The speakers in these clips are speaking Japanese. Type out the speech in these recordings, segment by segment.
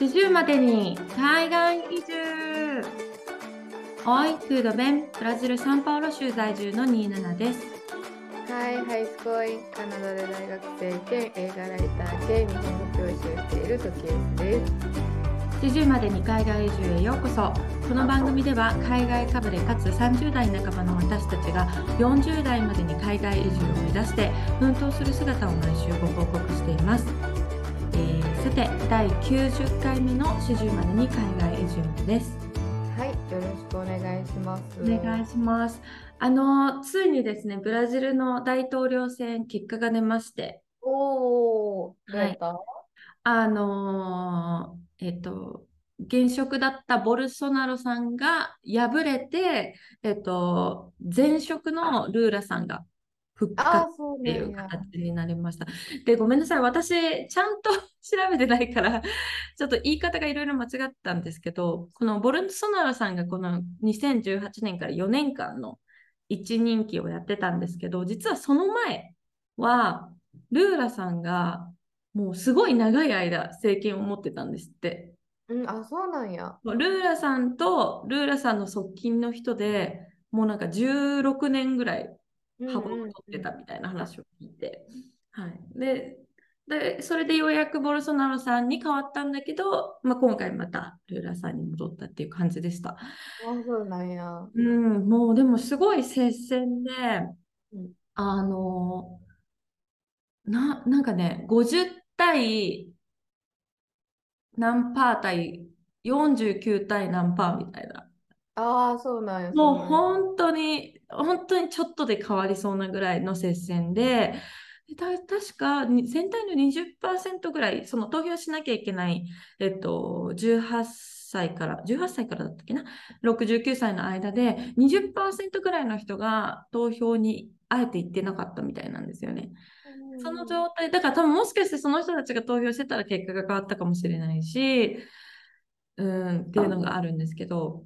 40までに海外移住 Oi, tudo bem? ブラジル・サンパウロ州在住の27です。はい、ハイスコーイン、カナダで大学生兼映画ライター兼日本語教師をしている時エスです。40までに海外移住へようこそ。この番組では海外かぶれかつ30代半ばの私たちが40代までに海外移住を目指して奮闘する姿を毎週ご報告しています。えーさて、第90回目の40までに海外移住です。はい、よろしくお願いします。お願いします。あの、ついにですね、ブラジルの大統領選結果が出まして、おー、どうやった、あのーえっと、現職だったボルソナロさんが敗れて、えっと、前職のルーラさんが復活っていう。形になりました。で、ごめんなさい。私、ちゃんと 調べてないから、ちょっと言い方がいろいろ間違ったんですけど、このボルソナロさんがこの2018年から4年間の一任期をやってたんですけど、実はその前は、ルーラさんがもうすごい長い間政権を持ってたんですって。うん、あ、そうなんや。ルーラさんとルーラさんの側近の人でもうなんか16年ぐらい幅を取ってたみたいな話を聞いて、はい、ででそれでようやくボルソナロさんに変わったんだけど、まあ、今回またルーラさんに戻ったっていう感じでした。あ、そうなんや。うん、もうでもすごい接戦で、うんあのな、なんかね、50対何パー対49対何パーみたいな。あー、そうなんや。もう本当に、本当にちょっとで変わりそうなぐらいの接戦で、でた確かに全体の20%ぐらい、その投票しなきゃいけない、えっと、18歳から、18歳からだったっけな、69歳の間で20%ぐらいの人が投票にあえて行ってなかったみたいなんですよね。その状態、だから多分もしかしてその人たちが投票してたら結果が変わったかもしれないし、うん、っていうのがあるんですけど、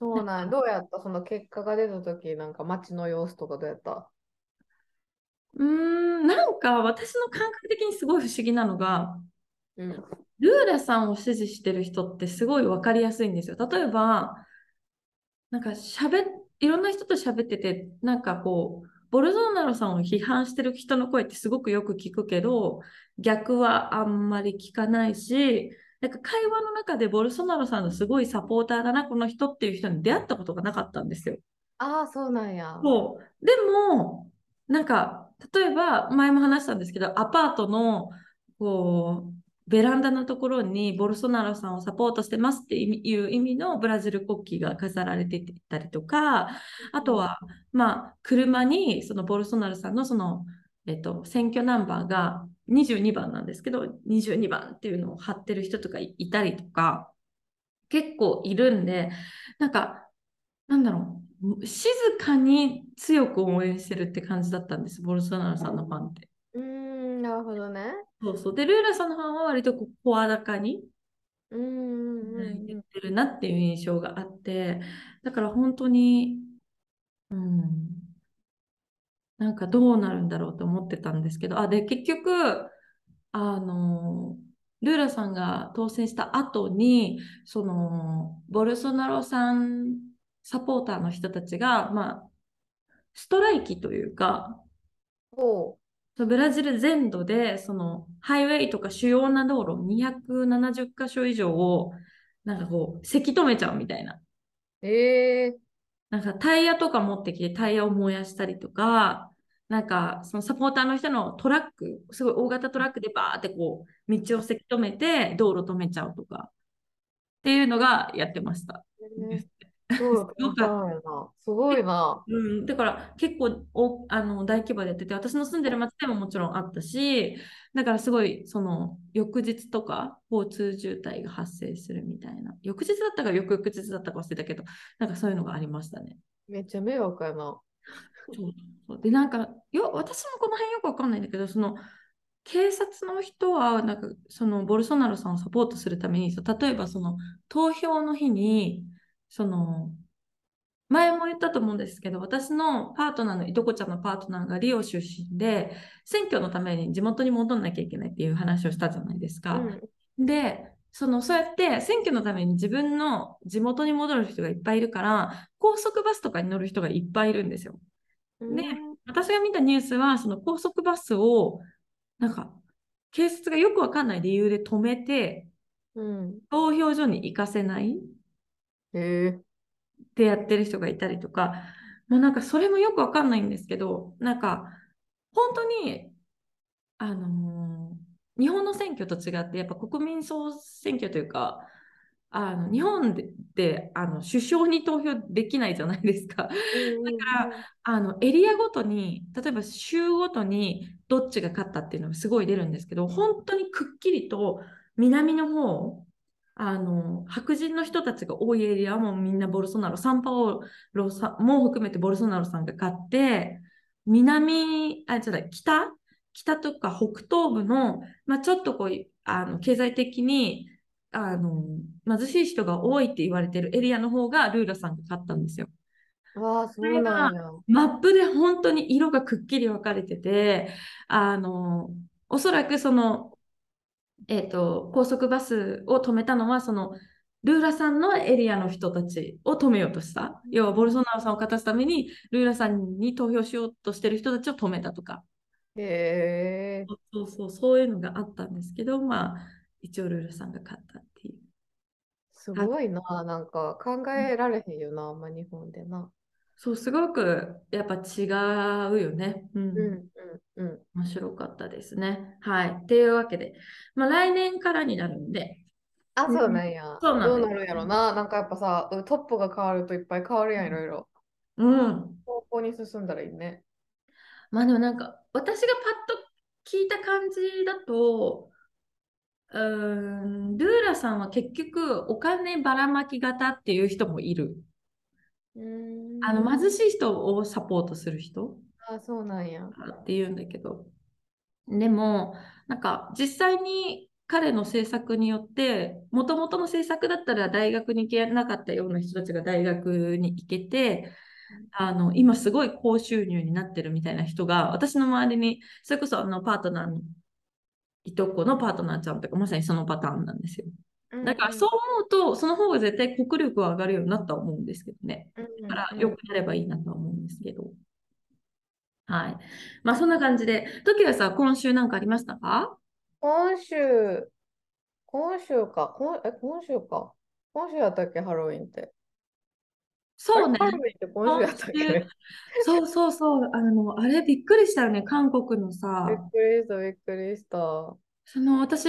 そうなんや。どうやった？その結果が出たとき、なんか街の様子とかどうやった？うーん、なんか私の感覚的にすごい不思議なのが、うん。ルーラさんを支持してる人ってすごい分かりやすいんですよ。例えば、なんか喋っ、いろんな人と喋ってて、なんかこう、ボルソナロさんを批判してる人の声ってすごくよく聞くけど、逆はあんまり聞かないし、なんか会話の中でボルソナロさんのすごいサポーターだな、この人っていう人に出会ったことがなかったんですよ。ああ、そうなんや。そう。でも、なんか、例えば、前も話したんですけど、アパートの、こう、ベランダのところにボルソナロさんをサポートしてますっていう意味のブラジル国旗が飾られていたりとか、あとは、まあ、車にそのボルソナロさんのその、えっと、選挙ナンバーが22番なんですけど、22番っていうのを貼ってる人とかいいたりとか、結構いるんで、なんか、なんだろう、静かに強く応援してるって感じだったんです、ボルソナロさんのファンって。うーん、なるほどね。そうそう。で、ルーラさんのファンは割とこう声高にうんうん言ってるなっていう印象があって、だから本当に、うん、なんかどうなるんだろうと思ってたんですけど、あ、で、結局、あの、ルーラさんが当選した後に、その、ボルソナロさんサポーターの人たちが、まあ、ストライキというか、うブラジル全土で、その、ハイウェイとか主要な道路270箇所以上を、なんかこう、せき止めちゃうみたいな。う。ええなんかタイヤとか持ってきてタイヤを燃やしたりとか、なんかそのサポーターの人のトラック、すごい大型トラックでバーってこう、道をせき止めて道路止めちゃうとか、っていうのがやってました。そうすご な。すごいな。うん、だから結構おあの大規模でやってて、私の住んでる町でももちろんあったし、だからすごいその翌日とか交通渋滞が発生するみたいな。翌日だったか翌々日だったか忘れたけど、なんかそういうのがありましたね。めっちゃ迷惑やな。そうそうで、なんかよ、私もこの辺よくわかんないんだけど、その警察の人は、なんかそのボルソナロさんをサポートするために、例えばその投票の日に、その前も言ったと思うんですけど、私のパートナーのいとこちゃんのパートナーがリオ出身で、選挙のために地元に戻んなきゃいけないっていう話をしたじゃないですか。うんで、そのそうやって選挙のために自分の地元に戻る人がいっぱいいるから高速バスとかに乗る人がいっぱいいるんですよ。で、私が見たニュースはその高速バスをなんか警察がよくわかんない理由で止めてうん。投票所に行かせないへえ。ってやってる人がいたりとか、もうなんかそれもよくわかんないんですけど、なんか本当に、あのー日本の選挙と違って、やっぱ国民総選挙というか、あの日本でであの首相に投票できないじゃないですか。だからあのエリアごとに、例えば州ごとにどっちが勝ったっていうのがすごい出るんですけど、本当にくっきりと南の方、あの白人の人たちが多いエリアはもうみんなボルソナロ、サンパウロさんも含めてボルソナロさんが勝って、南、あ、じゃない、北、北とか北東部の、まあ、ちょっとこうあの経済的にあの貧しい人が多いって言われてるエリアの方がルーラさんが勝ったんですよ。わあ、そうなんや。マップで本当に色がくっきり分かれてて、あの、おそらくその、えっと、高速バスを止めたのは、その、ルーラさんのエリアの人たちを止めようとした。要は、ボルソナロさんを勝たすために、ルーラさんに投票しようとしてる人たちを止めたとか、へえ。そうそう、そういうのがあったんですけど、まあ、一応ルーラさんが勝ったっていう。すごいな。なんか考えられへんよな、あんま日本でな。そう、すごくやっぱ違うよね。うんうんうんうん。面白かったですね。はい。っていうわけで、まあ、来年からになるんで、あ、うんそうなんや。そうなんどうなるんやろな。なんかやっぱさ、トップが変わるといっぱい変わるやん、いろいろ。うん。方向に進んだらいいね。まあでもなんか、私がパッと聞いた感じだと、うーん、ルーラさんは結局お金ばらまき型っていう人もいる。うーん。あの貧しい人をサポートする人あ、そうなんや。っていうんだけど、でも、なんか実際に彼の政策によって、もともとの政策だったら大学に行けなかったような人たちが大学に行けて、あの今すごい高収入になってるみたいな人が、私の周りに、それこそあのパートナーの、いとこのパートナーちゃんとか、まさにそのパターンなんですよ。だからそう思うと、その方が絶対国力は上がるようになったと思うんですけどね。うん。だから、よくやればいいなとは思うんですけど。はい。まあ、そんな感じで、時はさ、今週なんかありましたか？今週、今週か。今え、今週か。今週やったっけ、ハロウィンって。そうねそうそうそう。あの、あれびっくりしたよね。韓国のさびっ、くりした、びっくりした。その私、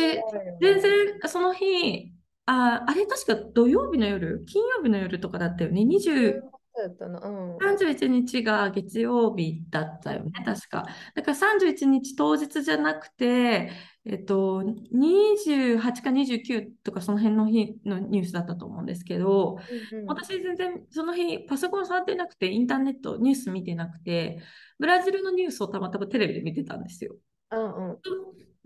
全然その日、あ、あれ確か土曜日の夜、金曜日の夜とかだったよね。20、そうやったな。うん。31日が月曜日だったよね、確か。だから31日当日じゃなくて、えっと、28か29とかその辺の日のニュースだったと思うんですけど、うんうん私全然その日パソコン触ってなくて、インターネット、ニュース見てなくて、ブラジルのニュースをたまたまテレビで見てたんですよ。うんうん。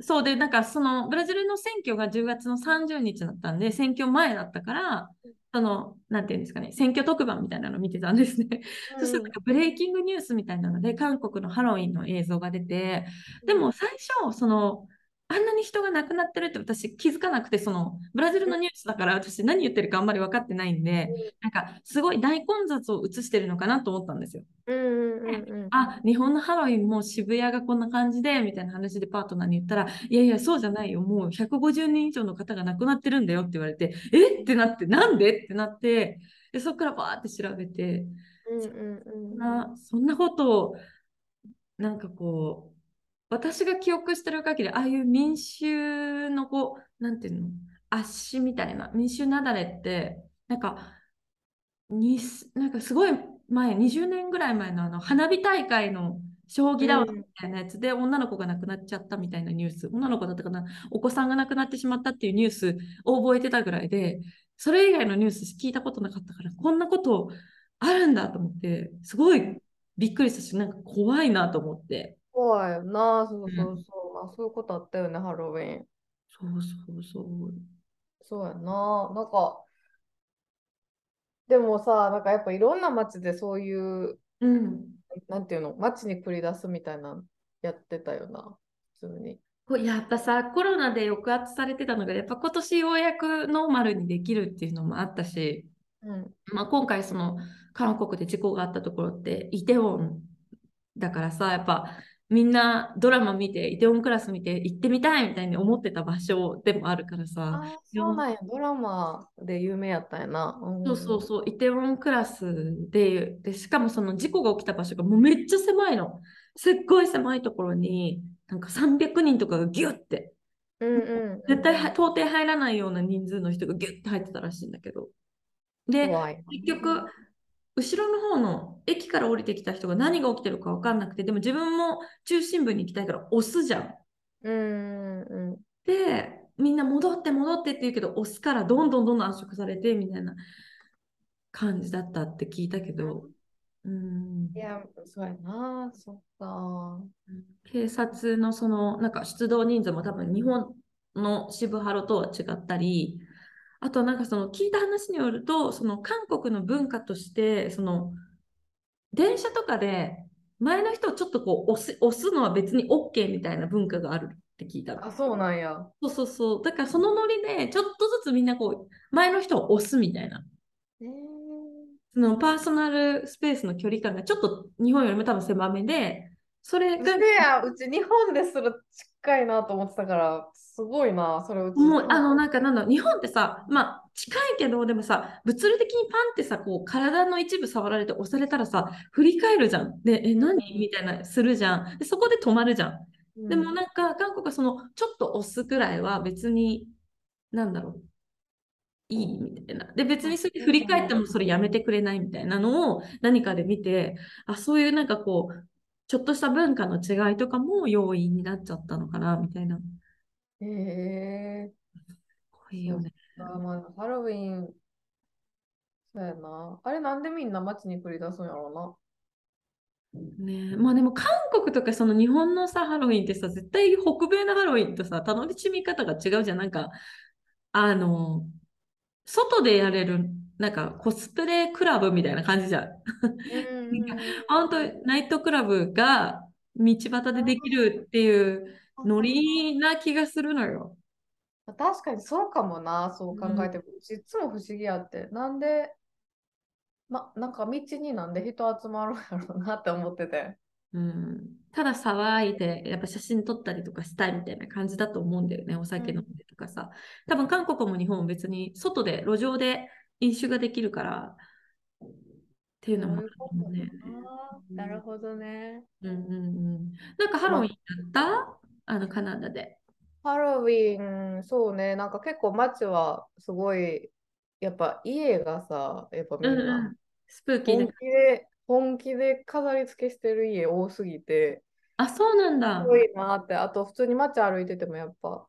そうで、なんかそのブラジルの選挙が10月の30日だったんで、選挙前だったから、その、なんていうんですかね、選挙特番みたいなの見てたんですね。そしたらなんかブレイキングニュースみたいなので、韓国のハロウィンの映像が出て、でも最初、その、あんなに人が亡くなってるって私気づかなくて、そのブラジルのニュースだから私何言ってるかあんまり分かってないんで、なんかすごい大混雑を映してるのかなと思ったんですよ。うんうんうんうん。あ、日本のハロウィンも渋谷がこんな感じでみたいな話でパートナーに言ったら、いやいや、そうじゃないよ、もう150人以上の方が亡くなってるんだよって言われて、え？ってなって、なんで？ってなって、でそこからバーって調べて、うんうんうん。なそんなことを、なんかこう、私が記憶してる限り、ああいう民衆のこう、なんていうの、圧死みたいな、民衆雪崩って、なんか、になんかすごい前、20年ぐらい前のあの花火大会の将棋ラウンドみたいなやつで、女の子が亡くなっちゃったみたいなニュース、女の子だったかな、お子さんが亡くなってしまったっていうニュースを覚えてたぐらいで、それ以外のニュース聞いたことなかったから、こんなことあるんだと思って、すごいびっくりしたし、なんか怖いなと思って。怖いよな。そうそうそう。あ、そういうことあったよね、ハロウィン。そうそうそう。そうやな。なんか、でもさ、なんかやっぱいろんな街でそういう、うん。なんていうの、街に繰り出すみたいなのやってたよな、普通に。こうやっぱさ、コロナで抑圧されてたのが、やっぱ今年ようやくノーマルにできるっていうのもあったし、うん。まあ、今回その韓国で事故があったところってイテウォンだからさ、やっぱみんなドラマ見て、イテウォンクラス見て行ってみたいみたいに思ってた場所でもあるからさ、そうなんや。ドラマで有名やったんやな。うんそうそうそう、イテウォンクラスで、で、しかもその事故が起きた場所がもうめっちゃ狭いの。すっごい狭いところに、なんか300人とかがギュッて、うんうん。絶対は到底入らないような人数の人がギュッて入ってたらしいんだけど。で。結局、後ろの方の駅から降りてきた人が何が起きてるか分かんなくて、でも自分も中心部に行きたいから押すじゃん。うんうん。で、みんな戻って戻ってって言うけど、押すからどんどんどんどん圧縮されてみたいな感じだったって聞いたけど、うんい、や、そうやな。そっか。警察のそのなんか出動人数も多分日本の渋ハロとは違ったり、あとなんかその聞いた話によると、その韓国の文化として、その電車とかで前の人をちょっとこう押す押すのは別に OK みたいな文化があるって聞いたの。あ、そうなんや。そうそうそう。だからそのノリでちょっとずつみんなこう前の人を押すみたいな。えーそのパーソナルスペースの距離感がちょっと日本よりも多分狭めで、それがうちや、うち日本ですら近いなと思ってたから、すごいな、それうち。もうあのなんかなんだろう日本ってさまあ近いけどでもさ物理的にパンってさこう体の一部触られて押されたらさ振り返るじゃん。でえ何？みたいなするじゃん。でそこで止まるじゃん。うん。でもなんか韓国はそのちょっと押すくらいは別になんだろういいみたいな。で別にそれで振り返ってもそれやめてくれないみたいなのを何かで見てあそういうなんかこうちょっとした文化の違いとかも要因になっちゃったのかなみたいな。へえ。こういうよね。あまあ、ハロウィン、そうやな。あれ、なんでみんな街に繰り出すんやろね。え、まあでも韓国とかその日本のさ、ハロウィンってさ、絶対北米のハロウィンとさ、楽しみ方が違うじゃん。なんか、あの、外でやれる、なんかコスプレクラブみたいな感じじゃん。うな。うんなん本当、ナイトクラブが道端でできるっていうノリな気がするのよ。確かにそうかもな、そう考えても。うちいつも不思議やって。なんで、ま、なんか道になんで人集まるんやろうなって思ってて。うん、ただ騒いで、やっぱ写真撮ったりとかしたいみたいな感じだと思うんだよね、お酒飲んでとかさ。多分韓国も日本も別に外で、路上で飲酒ができるからっていうのもあるね。なるほどね。うんうんうん。なんかハロウィンだった？あのカナダで。ハロウィン、そうね、なんか結構街はすごい、やっぱ家がさ、やっぱみんうんう。なんスプーキー本な。気で、本気で飾り付けしてる家多すぎて、あ、そうなんだす。ごいなって、あと普通に街歩いててもやっぱ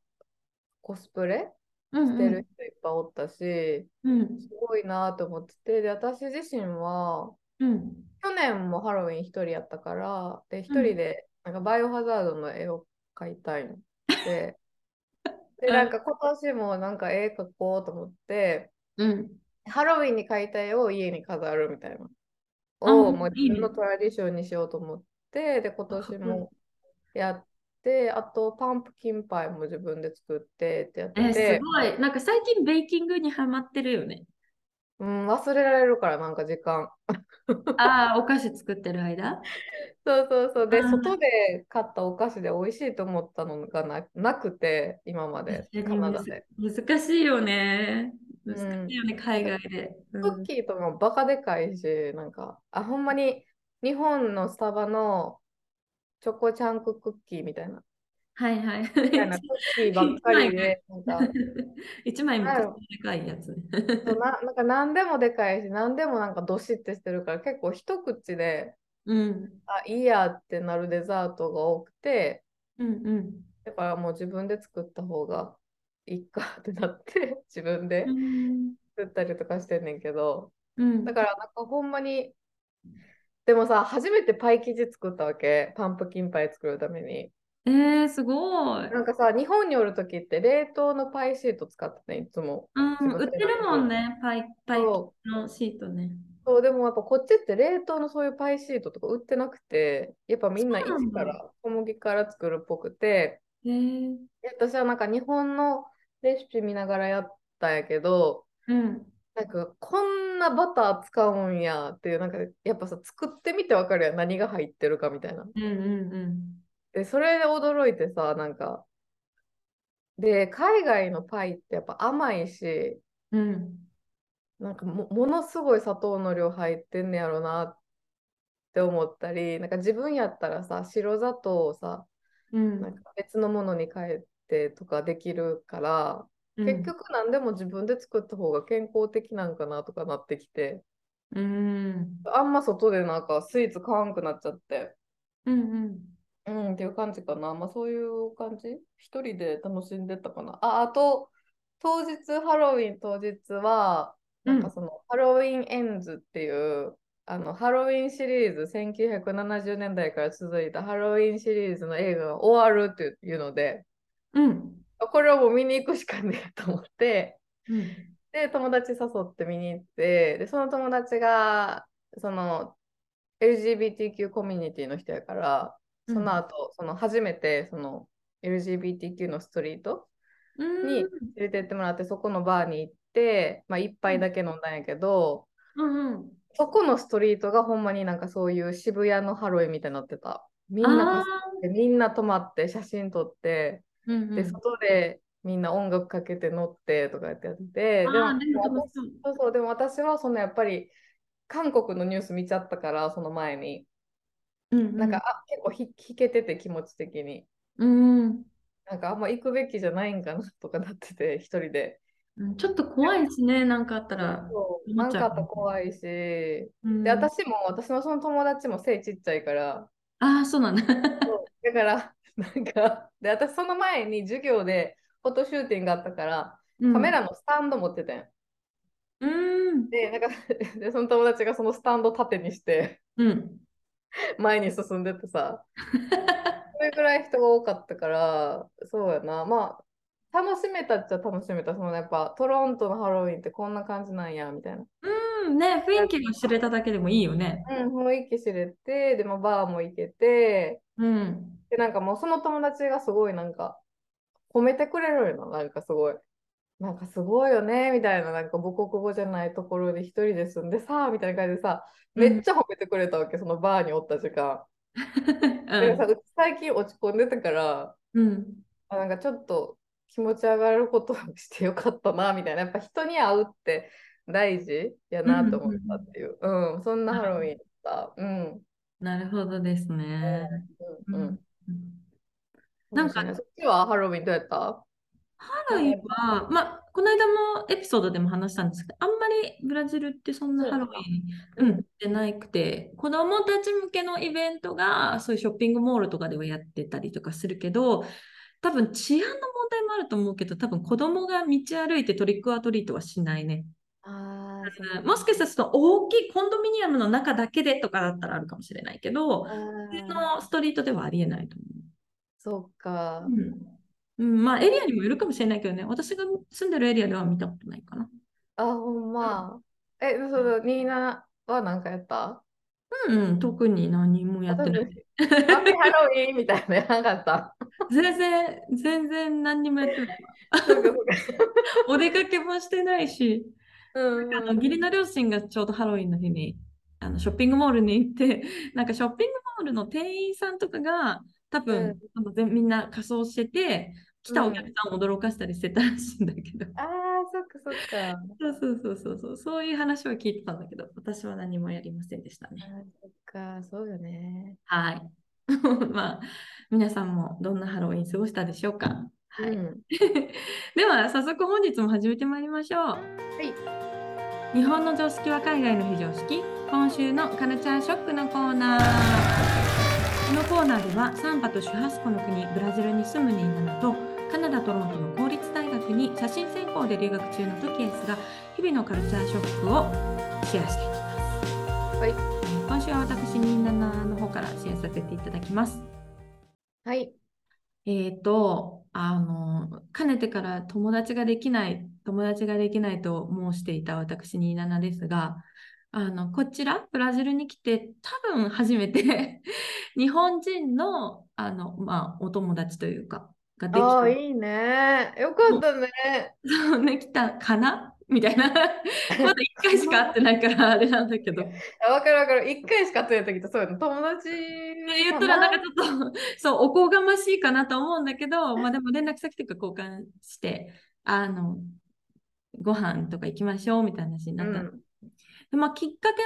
コスプレうんしてる人いっぱいおったし、うん。すごいなと思ってて、で、私自身は、うん。去年もハロウィン一人やったから、で、一うん人で、なんかバイオハザードの絵を描いたいの。で、で、うんなんか今年もなんか絵描こうと思って、うん。ハロウィンに描いた絵を家に飾るみたいな。あを、もう自分のトラディションにしようと思って、で、今年もやって、あと、パンプキンパイも自分で作ってってやってえ、てす、ごい。なんか最近ベーキングにハマってるよね。うん、忘れられるから、なんか時間。ああ、お菓子作ってる間？そうそうそう。で、外で買ったお菓子で美味しいと思ったのがななくて、今まで、カナダで。難しいよね。ん難しいよね、海外で。うんクッキーとかもバカでかいし、なんか、あ、ほんまに日本のスタバのチョコチャンククッキーみたいな、はいはい。みたいなクッキーばっかりで、なんか、一枚めっちゃでかいやつね。そうななんか何でもでかいし、何でもなんかどしってしてるから、結構一口で、うん。あ、いいやってなるデザートが多くて、うんうん。だからもう自分で作った方がいいかってなって、自分でうん作ったりとかしてんねんけど、うんだからなんかほんまに、でもさ、初めてパイ生地作ったわけ、パンプキンパイ作るために。えー、すごい。なんかさ、日本におるときって冷凍のパイシート使ってね、いつも。うん、売ってるもんね、パイ、パイのシートね。そう、でもやっぱこっちって冷凍のそういうパイシートとか売ってなくて、やっぱみんな一から小麦から作るっぽくて、えー、私はなんか日本のレシピ見ながらやったんやけど、うん。なんかこんなバター使うんやっていう、なんかやっぱさ、作ってみてわかるやん、何が入ってるかみたいな。うんうんで、それで驚いてさ、なんか、で、海外のパイってやっぱ甘いし、うん。うん。なんかも、ものすごい砂糖の量入ってんねやろなって思ったり、なんか自分やったらさ、白砂糖をさ、うん。なんか別のものに変えてとかできるから、結局何でも自分で作った方が健康的なんかなとかなってきて、うん。あんま外でなんかスイーツ買わんくなっちゃって、うんうん。うんっていう感じかな。まあそういう感じ一人で楽しんでたかな。あ、あと、当日、ハロウィン当日は、なんかその、ハロウィンエンズっていう、あの、ハロウィンシリーズ、1970年代から続いたハロウィンシリーズの映画が終わるっていうので、うん。これをもう見に行くしかねえと思って、うん。で、友達誘って見に行って、で、その友達が、その、LGBTQ コミュニティの人やから、その後、その初めて、その、LGBTQ のストリートうん。に連れてってもらって、そこのバーに行って、まあ、一杯だけ飲んだんやけど、うんうん。そこのストリートがほんまになんかそういう渋谷のハロウィンみたいになってた。みんなみんな泊まって写真撮って、ーうんうんで、外でみんな音楽かけて乗ってとかやってやって、でもそうそうでも私はそのやっぱり韓国のニュース見ちゃったから、その前に。うんうんなんか、あ、結構ひ引けてて気持ち的に。うんなんかあんま行くべきじゃないんかなとかなってて、一人で。うんちょっと怖いしね、なんかあったら。そう、思っちゃうなんかあったら怖いし。うんで、私も、私のその友達も背ちっちゃいから、ああ、そうなんだ。だから、なんか、で、私その前に授業でフォトシューティングがあったから、カメラのスタンド持っててん。うん。で、なんかで、その友達がそのスタンド縦にして、うん。前に進んでってさ、それぐらい人が多かったから、そうやな、まあ、楽しめたっちゃ楽しめた。そのやっぱトロントのハロウィンってこんな感じなんや、みたいな。うん、ね、雰囲気が知れただけでもいいよね。うん、雰囲気知れて、でもバーも行けて、うん。で、なんかもうその友達がすごいなんか褒めてくれるよな、なんかすごい。なんかすごいよね、みたいな、なんか母国語じゃないところで一人で住んでさ、みたいな感じでさ、めっちゃ褒めてくれたわけ、そのバーにおった時間。でさ、最近落ち込んでたから、うん。あなんかちょっと気持ち上がることをしてよかったな、みたいな。やっぱ人に会うって大事やなと思ったっていう。うん、そんなハロウィンだった。うん。なるほどですね。うん。うん。うん。ななんんかか、そっちはハロウィンどうやった？ハロウィンは、まあ、この間もエピソードでも話したんですけど、あんまりブラジルってそんなハロウィン、うんうん、ってなくて、子供たち向けのイベントが、そういうショッピングモールとかではやってたりとかするけど、多分治安の問題もあると思うけど、多分子供が道歩いてトリックアトリートはしないね。あうんもしかしたらその大きいコンドミニアムの中だけでとかだったらあるかもしれないけど、普通のストリートではありえないと思そっかう。。うん、うん、まあエリアにもよるかもしれないけどね、私が住んでるエリアでは見たことないかな。あ、ほんま。え、そのニーナは何かやった？うん、うん、特に何もやってない。ハロウィンみたいなのやらなかった？全然、全然何にもやってない。お出かけもしてないし、うんあの義理の両親がちょうどハロウィンの日にあのショッピングモールに行って、なんかショッピングモールの店員さんとかが多分、うんあの全みんな仮装してて、来たお客さんを驚かしたりしてたらしいんだけど、ああ、そっかそっか。そうそうそうそうそう、そういう話は聞いてたんだけど、私は何もやりませんでしたね。そっか、そうよね。はい。まあ、皆さんもどんなハロウィン過ごしたでしょうか？はい。うん では、早速本日も始めてまいりましょう。はい。日本の常識は海外の非常識。今週のカルチャーショックのコーナー。このコーナーでは、サンバとシュハスコの国、ブラジルに住むニーナナと、カナダ・トロントの公立大学に写真専攻で留学中のトキエスが、日々のカルチャーショックをシェアしていきます。はい。えー今週は私、ニーナナの方からシェアさせていただきます。はい。えーと、あの、かねてから友達ができない、友達ができないと申していた私、ニーナナですが、あの、こちら、ブラジルに来て、多分初めて 日本人の、あの、まあ、お友達というか、ができああ、いいね。よかったね。た、できたかな？みたいな。まだ1回しか会ってないからあれなんだけど。わかるわかる。一回しか会ってない時とそういうの友達言ったらなんかちょっとそうおこがましいかなと思うんだけど、まあ、でも連絡先とか交換してあのご飯とか行きましょうみたいな話になった、うんでまあ、きっかけ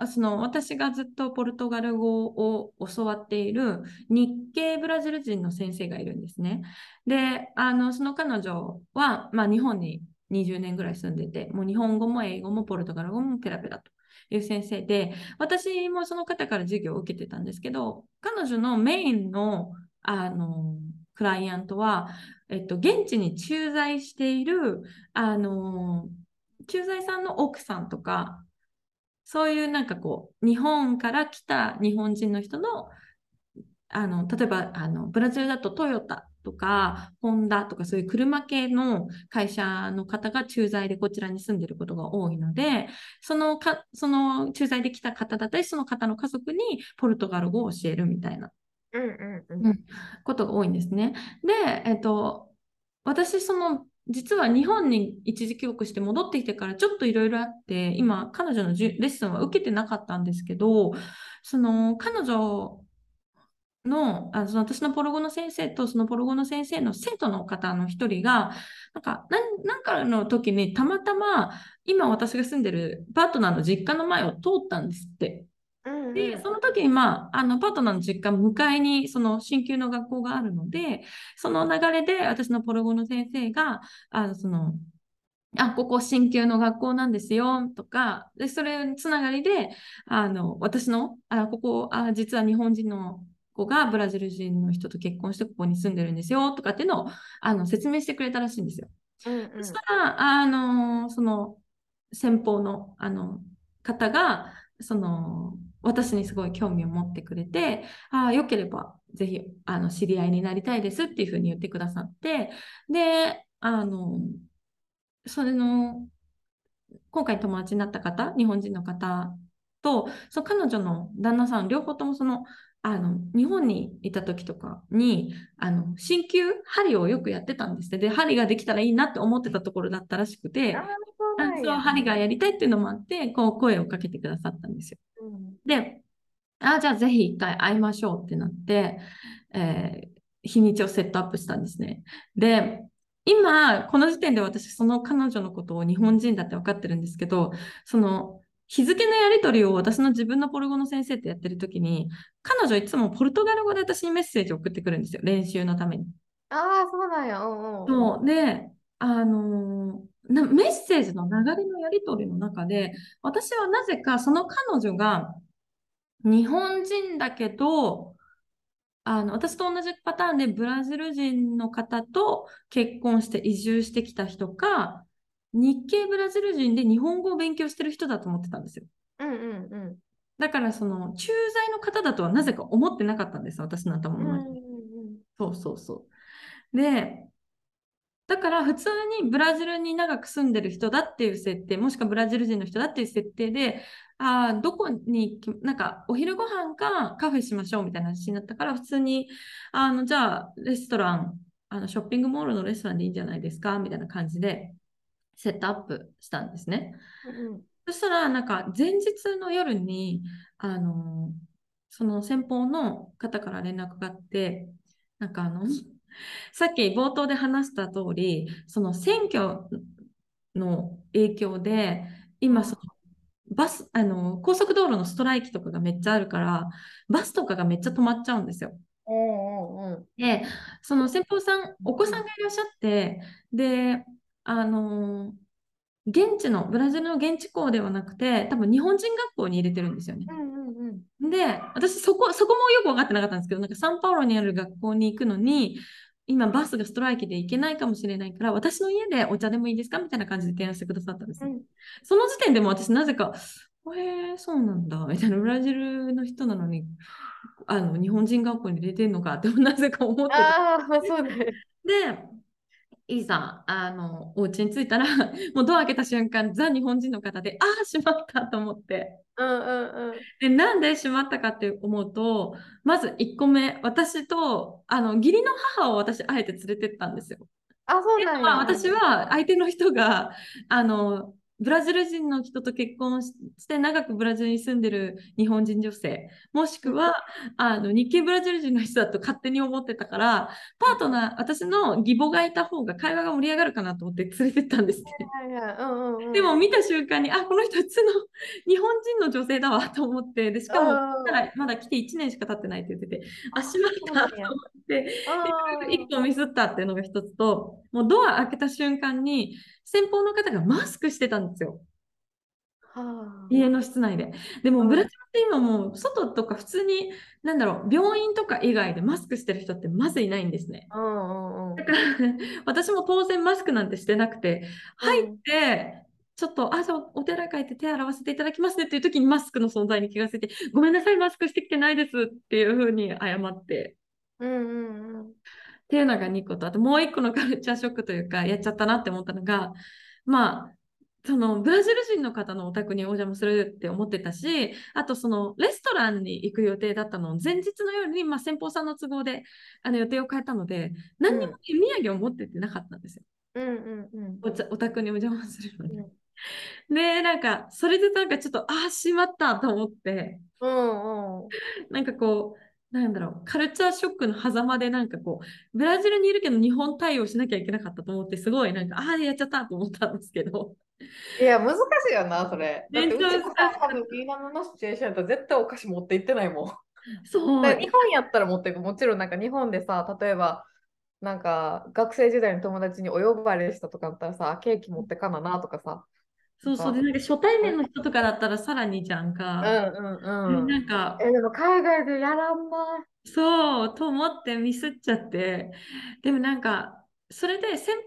はその私がずっとポルトガル語を教わっている日系ブラジル人の先生がいるんですね。であのその彼女は、まあ、日本に20年ぐらい住んでてもう日本語も英語もポルトガル語もペラペラという先生で私もその方から授業を受けてたんですけど彼女のメインのあのクライアントは、えっと、現地に駐在しているあの駐在さんの奥さんとかそういうなんかこう日本から来た日本人の人のあの例えばあのブラジルだとトヨタとかホンダとかそういう車系の会社の方が駐在でこちらに住んでることが多いのでそのかその駐在で来た方だったりその方の家族にポルトガル語を教えるみたいなうんうんうんことが多いんですね。で、えっと、私その実は日本に一時帰国して戻ってきてからちょっといろいろあって今彼女のレッスンは受けてなかったんですけどその彼女のあの私のポロ語の先生とそのポロ語の先生の生徒の方の一人がなんかなんかの時にたまたま今私が住んでるパートナーの実家の前を通ったんですって。うんで、その時に、まあ、あの、パートナーの実家、迎えに、その、進級の学校があるので、その流れで、私のポルゴの先生が、あの、その、あ、ここ進級の学校なんですよ、とか、で、それつながりで、あの、私の、あ、ここ、あ、実は日本人の子がブラジル人の人と結婚してここに住んでるんですよ、とかっていうのを、あの、説明してくれたらしいんですよ。うんうんそしたら、あの、その、先方の、あの、方が、その、私にすごい興味を持ってくれて、ああ、よければ、ぜひ、あの、知り合いになりたいですっていうふうに言ってくださって、で、あの、それの、今回友達になった方、日本人の方と、その彼女の旦那さん、両方ともその、あの、日本にいた時とかに、あの、鍼灸、針をよくやってたんですって。で、針ができたらいいなって思ってたところだったらしくて、そうなんそう、や針がやりたいっていうのもあって、こう、声をかけてくださったんですよ。うんで、あ、じゃあぜひ一回会いましょうってなって、えー日にちをセットアップしたんですね。で、今、この時点で私、その彼女のことを日本人だって分かってるんですけど、その、日付のやり取りを私の自分のポルゴの先生とやってる時に、彼女いつもポルトガル語で私にメッセージを送ってくるんですよ、練習のために。ああ、そうなんや。うんうん。そうで、あのーなメッセージの流れのやり取りの中で、私はなぜかその彼女が日本人だけど、あの私と同じパターンでブラジル人の方と結婚して移住してきた人か、日系ブラジル人で日本語を勉強してる人だと思ってたんですよ。うんうんだからその駐在の方だとはなぜか思ってなかったんです、私の頭うん。の中で。うんうんそうそうそう。で、だから普通にブラジルに長く住んでる人だっていう設定、もしくはブラジル人の人だっていう設定で、あどこに、なんかお昼ご飯かカフェしましょうみたいな話になったから、普通に、あの、じゃあレストラン、あのショッピングモールのレストランでいいんじゃないですかみたいな感じでセットアップしたんですね。うんそしたら、なんか前日の夜に、あの、その先方の方から連絡があって、なんかあの、さっき冒頭で話した通り、その選挙の影響で、今その、バス、あの、高速道路のストライキとかがめっちゃあるから、バスとかがめっちゃ止まっちゃうんですよ。うんうんうん。で、その先方さん、お子さんがいらっしゃって、で、あの現地の、ブラジルの現地校ではなくて、多分日本人学校に入れてるんですよねう。んうんうん。で、私そこ、そこもよく分かってなかったんですけど、なんかサンパウロにある学校に行くのに、今バスがストライキで行けないかもしれないから、私の家でお茶でもいいですかみたいな感じで提案してくださったんですよ。うんその時点でも私なぜか、へえそうなんだ、みたいな、ブラジルの人なのに、あの日本人学校に入れてんのかってなぜか思ってた。ああ、そうね。で、いざあのお家に着いたら もうドア開けた瞬間ザ日本人の方でああしまったと思ってうんうんうん。でなんでしまったかって思うとまず1個目私とあの義理の母を私あえて連れてったんですよ。あ、そうなんや。まあ、私は相手の人があのブラジル人の人と結婚して長くブラジルに住んでる日本人女性。もしくはあの日系ブラジル人の人だと勝手に思ってたからパートナー私の義母がいた方が会話が盛り上がるかなと思って連れてったんですね。でも見た瞬間にあこの人普通の日本人の女性だわと思ってでしかもまだ来て1年しか経ってないって言っててあしまったと思ってあー一個ミスったっていうのが一つと、もうドア開けた瞬間に、先方の方がマスクしてたんですよ。はあ家の室内で。でも、うんブラジルって今もう、外とか普通に、なんだろう、病院とか以外でマスクしてる人ってまずいないんですね。うんうんうんだから、私も当然マスクなんてしてなくて、入って、ちょっと、あ、じゃあお寺帰って手洗わせていただきますねっていう時にマスクの存在に気がついて、ごめんなさい、マスクしてきてないですっていうふうに謝って、うんうんうんっていうのが2個と、あともう1個のカルチャーショックというか、やっちゃったなって思ったのが、まあ、そのブラジル人の方のお宅にお邪魔するって思ってたし、あとそのレストランに行く予定だったのを前日の夜に、まあ、先方さんの都合であの予定を変えたので、何にも手土産を持ってってなかったんですよ。うんうんうんお茶お宅にお邪魔するのに。うんで、なんか、それでなんかちょっと、ああ、しまったと思って、うんうんなんかこう、なんだろう、カルチャーショックの狭間で、なんかこう、ブラジルにいるけど日本対応しなきゃいけなかったと思って、すごいなんか、ああ、やっちゃったと思ったんですけど、いや、難しいよな、それ。だってうちめっちゃも難しいさ、多分ミーナムのシチュエーションやったら絶対お菓子持って行ってないもん。そう、日本やったら持っていく。もちろんなんか日本でさ、例えば、なんか学生時代の友達にお呼ばれしたとかだったらさ、ケーキ持ってかななとかさ。そうそう、で、なんか初対面の人とかだったらさらにじゃんうんか。うんうん。なんか、え、でも海外でやらんな。そう、と思ってミスっちゃって、でもなんか、それで先方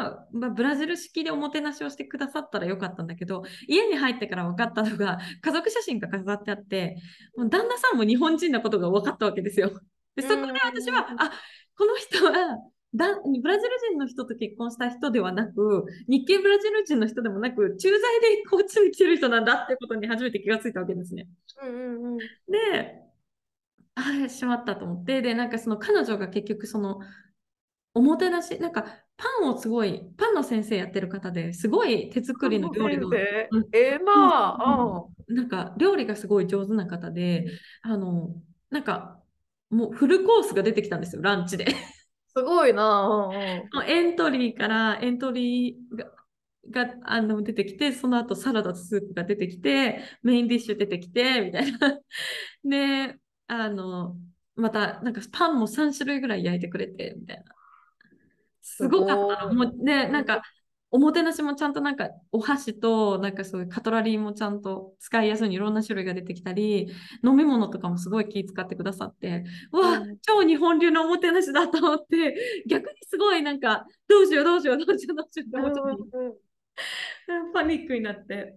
さんが、まあ、ブラジル式でおもてなしをしてくださったらよかったんだけど、家に入ってから分かったのが、家族写真が飾ってあって、もう旦那さんも日本人のことが分かったわけですよ。で、そこで私は、うんあ、この人は、だブラジル人の人と結婚した人ではなく、日系ブラジル人の人でもなく、駐在でこっちに来てる人なんだってことに初めて気がついたわけですね。うんうんうん。で、ああ、しまったと思って、で、なんかその彼女が結局その、おもてなし、なんかパンをすごい、パンの先生やってる方ですごい手作りの料理が、先生？うんええなあ。なんか料理がすごい上手な方で、あの、なんかもうフルコースが出てきたんですよ、ランチで。すごいな。うんうん。もうエントリーからエントリーががあの出てきて、その後サラダとスープが出てきて、メインディッシュ出てきて、みたいな。で、あの、またなんかパンも3種類ぐらい焼いてくれて、みたいな。すごかったもうね、なんか、おもてなしもちゃんとなんかお箸となんかそういうカトラリーもちゃんと使いやすいにいろんな種類が出てきたり飲み物とかもすごい気遣ってくださってうわ、うん。超日本流のおもてなしだと思って逆にすごいなんかどうしようどうしようどうしようどうしようって思っちゃってうんうん。パニックになって。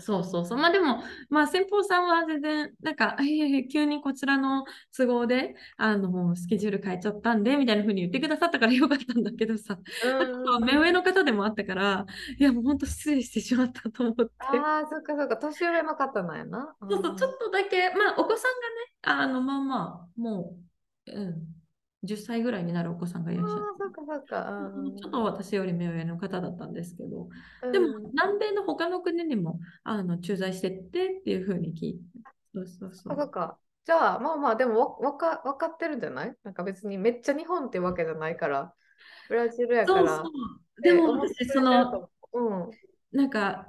そうそうそう。まあでも、まあ先方さんは全然、なんか、え ー急にこちらの都合で、あの、スケジュール変えちゃったんで、みたいな風に言ってくださったからよかったんだけどさ、うん目上の方でもあったから、いやもう本当失礼してしまったと思って。ああ、そっかそっか、年上の方なんやな。そうそう、ちょっとだけ、まあお子さんがね、あの、まあまあ、もう、うん、10歳ぐらいになるお子さんがいらっしゃる。、そっかそっか。うんちょっと私より目上の方だったんですけど、うんでも南米の他の国にもあの駐在してってっていうふうに聞いて。そうそうそ。あ、そうっか。じゃあ、まあまあ、でもわわか分かってるんじゃない？なんか別にめっちゃ日本ってわけじゃないから、ブラジルやから。そうそう。でも私、その、うん。なんか、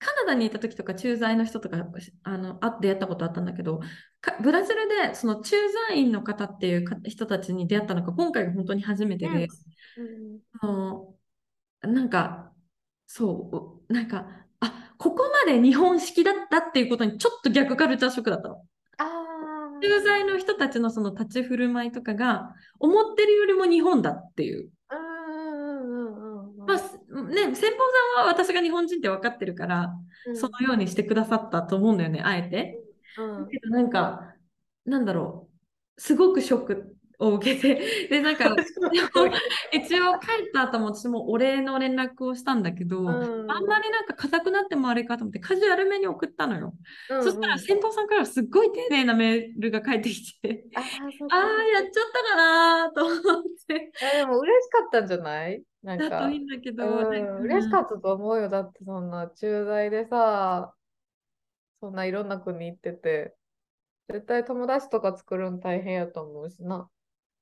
カナダにいた時とか駐在の人とかあのあ出会ったことあったんだけど、かブラジルでその駐在員の方っていうか人たちに出会ったのが今回が本当に初めてで、うんあのなんか、そう、なんか、あここまで日本式だったっていうことにちょっと逆カルチャーショックだったの。駐在の人たちのその立ち振る舞いとかが思ってるよりも日本だっていう。うんうんうんうんまあすね、先方さんは私が日本人って分かってるから、うん。そのようにしてくださったと思うんだよね、あえて。うん。だけどなんか、なんだろう、すごくショックを受けて、で、なんか、一応帰った後も私もお礼の連絡をしたんだけど、うん。あんまりなんか硬くなってもあれかと思って、カジュアルめに送ったのよ。うんそしたら先頭さんからすっごい丁寧なメールが返ってきて、ああやっちゃったかなと思って、えでも嬉しかったんじゃない？なんかだといいんだけど、うん、嬉しかったと思うよ。だってそんな駐在でさ、そんないろんな国行ってて、絶対友達とか作るの大変やと思うしな。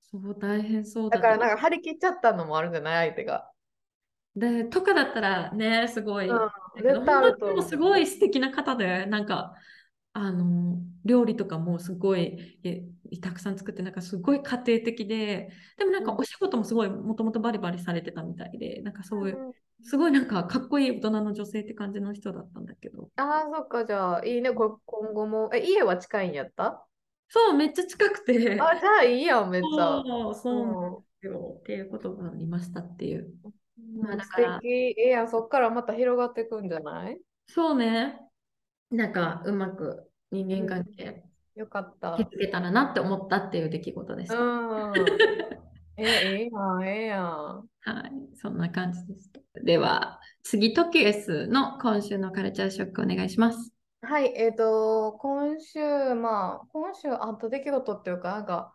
そう、大変そうだだからなんか張り切っちゃったのもあるんじゃない？相手が。で、とかだったらね、すごい、うん絶対すごい素敵な方で、なんか、あの、料理とかもすごいえたくさん作って、なんかすごい家庭的で、でもなんかうんお仕事もすごいもともとバリバリされてたみたいで、なんかそういう、うんすごいなんかかっこいい大人の女性って感じの人だったんだけど、ああ、そっか、じゃあいいね。これ今後も。え、家は近いんやった？そう、めっちゃ近くて、あ、じゃあいいやん、めっちゃ。そう、そうっていうことがありましたっていう。まあうんだから素敵。ええやん、そっからまた広がっていくんじゃないそうね、なんかうまく人間関係よかった。気づけたらなって思ったっていう出来事でした。うん。え、ええやん、ええやん。はい、そんな感じです。では、次、トキエスの今週のカルチャーショックお願いします。はい、えっと、今週、まあ、今週あった出来事っていうか、なんか、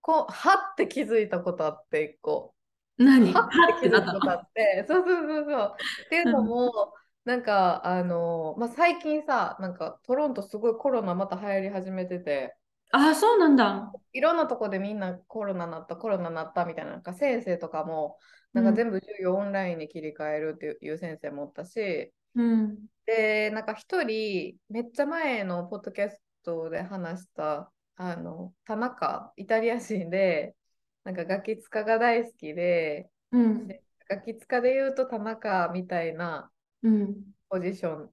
こう、はって気づいたことあって、一個。何？ははって気づないたことあって、そうそうそうそう。っていうのも、なんか、あの、まあ、最近さ、なんか、トロントすごいコロナまた流行り始めてて、ああ、そうなんだ。いろんなとこでみんなコロナなった、コロナなったみたいな、なんか先生とかも、なんか全部授業オンラインに切り替えるっていう先生もおったし、うん。で、なんか一人、めっちゃ前のポッドキャストで話した、あの、田中、イタリア人で、なんかガキ使が大好きで、うん。ガキ使で言うと田中みたいなうん。ポジション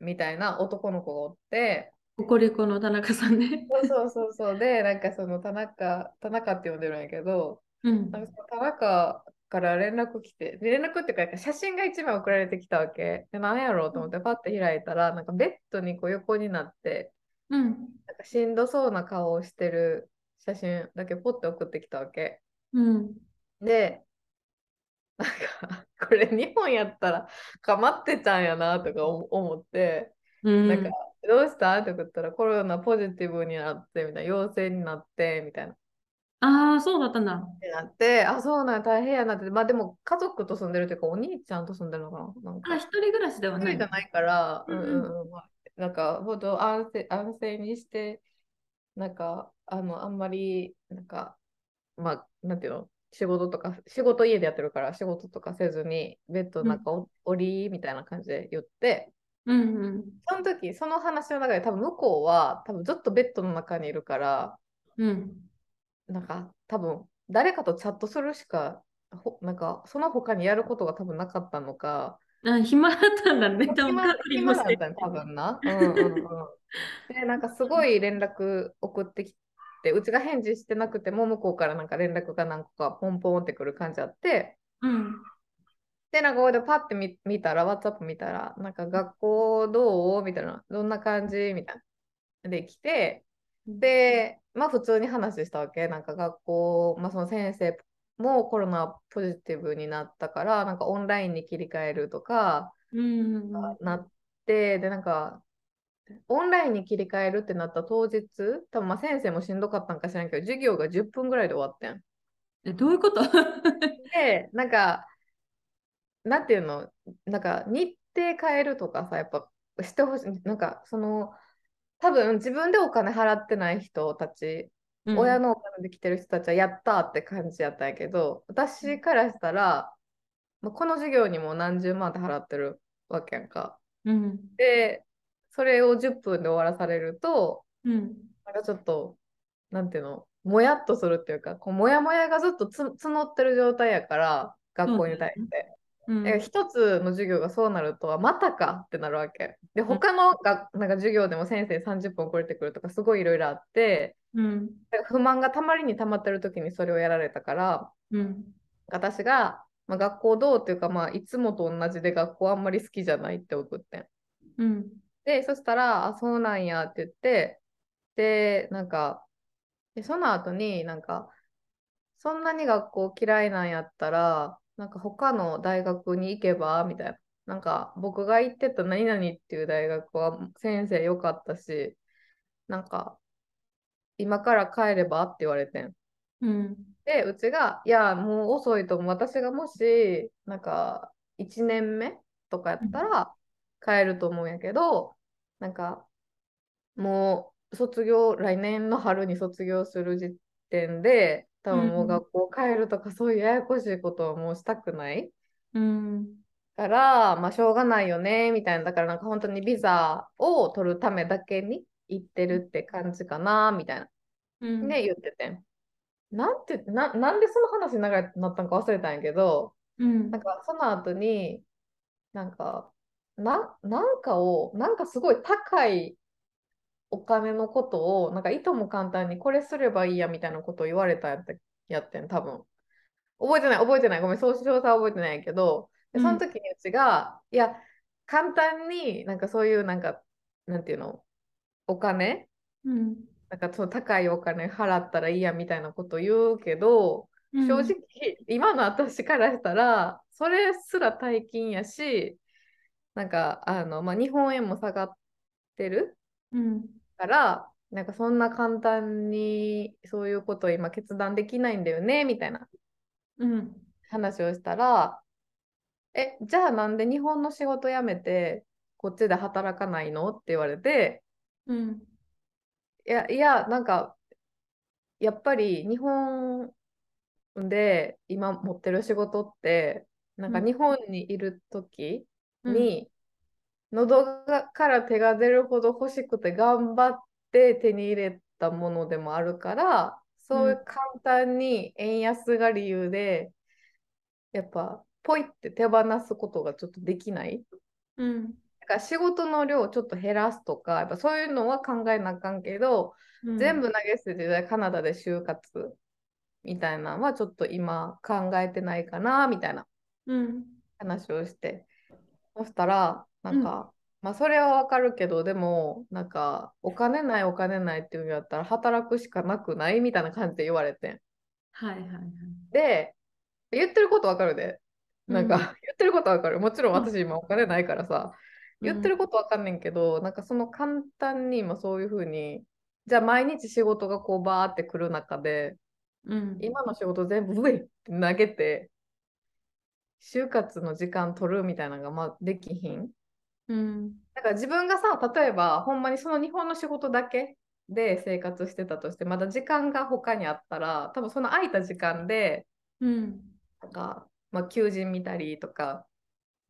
みたいな男の子がおって、ココリコの田中さんね。そうそうそうで、なんかその田中、田中って呼んでるんやけど、うん。なんかその田中から連絡来て、で連絡っていうか、写真が一枚送られてきたわけ。で、なんやろうと思って、パッて開いたら、なんかベッドにこう横になって、うん。なんかしんどそうな顔をしてる写真だけポッて送ってきたわけ。うん。で、なんか、これ日本やったらかまってたんやなとか思思って、うん。なんか、どうした？って言ったらコロナポジティブになって、みたいな、陽性になって、みたいな。ああ、そうだったんだ。ってなって、あ、そうなんや大変やなって、まあでも家族と住んでるというか、お兄ちゃんと住んでるのかななんかあ、一人暮らしではない。一人じゃないから、ううんんうんうん、まあなんか、ほど安静安静にして、なんか、あの、あんまり、なんか、まあ、なんていうの、仕事とか、仕事家でやってるから、仕事とかせずに、ベッドの中お、おりみたいな感じで言って、うんうん。その時、その話の中で多分向こうは、多分ずっとベッドの中にいるから、うん。なんか多分誰かとチャットするしか、ほなんかその他にやることが多分なかったのか、あ、暇だったんだね。多分暇隔離もして暇だったね、多分な。うんうんうん。で、なんかすごい連絡送ってきて、うちが返事してなくても、向こうからなんか連絡が何個かポンポンってくる感じあって、うん。で、なんかここでパッて見見たら、WhatsApp 見たら、なんか学校どう？みたいな、どんな感じ？みたいな。で、来て、で、まあ普通に話したわけ。なんか学校、まあその先生もコロナポジティブになったから、なんかオンラインに切り替えるとか、うん。なって、で、なんか、オンラインに切り替えるってなった当日、多分まあ先生もしんどかったんか知らんけど、授業が10分ぐらいで終わってん。え、どういうこと？で、なんか、なんていうの、なんか日程変えるとかさ、やっぱしてほしい。なんかその、多分自分でお金払ってない人たち、親のお金で来てる人たちはやったーって感じやったんやけど、私からしたら、もうこの授業にも何十万って払ってるわけやんか。うん。で、それを10分で終わらされると、うん。なんかちょっと、なんていうの、もやっとするっていうか、こうもやもやがずっとつ募ってる状態やから、学校に対して。うん一つの授業がそうなるとは、またかってなるわけ。で、他のがなんか授業でも先生30分遅れてくるとか、すごいいろいろあって、うん。不満がたまりにたまってる時にそれをやられたから、うん。私が、まあ、学校どうっていうか、まあ、いつもと同じで学校あんまり好きじゃないって送ってん。うん。で、そしたら、あ、そうなんやって言って、で、なんか、で、その後になんか、そんなに学校嫌いなんやったら、なんか他の大学に行けば？みたいな。なんか僕が行ってた何々っていう大学は先生良かったし、なんか今から帰れば？って言われてん。うん。で、うちが、いや、もう遅いと思う。私がもし、なんか1年目とかやったら帰ると思うんやけど、なんかもう卒業、来年の春に卒業する時点で、多分もう学校帰るとかそういうややこしいことはもうしたくないうん。から、まあしょうがないよね、みたいな。だからなんか本当にビザを取るためだけに行ってるって感じかな、みたいな。うん。で、言ってて。なんて、な、なんでその話長いなったのか忘れたんやけど、うんなんかその後に、なんか、な、なんかを、なんかすごい高いお金のことを、なんかいとも簡単にこれすればいいやみたいなことを言われたやったやってん、多分。覚えてない、覚えてない。ごめん、そう詳細は覚えてないけど、で、その時にうちが、いや、簡単になんかそういうなんか、なんていうの、お金？うん。なんかその高いお金払ったらいいやみたいなこと言うけど、うん正直、今の私からしたら、それすら大金やし、なんか、あの、まあ、日本円も下がってるうん。から、なんかそんな簡単にそういうことを今決断できないんだよね、みたいなうん。話をしたら、え、じゃあなんで日本の仕事辞めて、こっちで働かないの？って言われて、うん。いや、いや、なんか、やっぱり日本で今持ってる仕事って、なんかうん日本にいる時に、喉がから手が出るほど欲しくて頑張って手に入れたものでもあるから、そういう簡単に円安が理由で、やっぱポイって手放すことがちょっとできない。うん。だから仕事の量をちょっと減らすとか、やっぱそういうのは考えなあかんけど、うん。全部投げ捨ててカナダで就活みたいなのはちょっと今考えてないかなみたいなうん。話をしてそしたらなんか、まあそれはわかるけどでもなんかお金ないお金ないっていうんやったら働くしかなくないみたいな感じで言われてはいはいはい。で言ってることわかるで。なんか、うん。言ってることわかる。もちろん私今お金ないからさ、うん。言ってることわかんねんけど、なんかその簡単に今そういうふうにじゃあ毎日仕事がこうバーってくる中でうん。今の仕事全部上って投げて就活の時間取るみたいなのがまあできひん？うん。だから自分がさ例えばほんまにその日本の仕事だけで生活してたとしてまだ時間が他にあったら多分その空いた時間でうん。なんか、まあ、求人見たりとか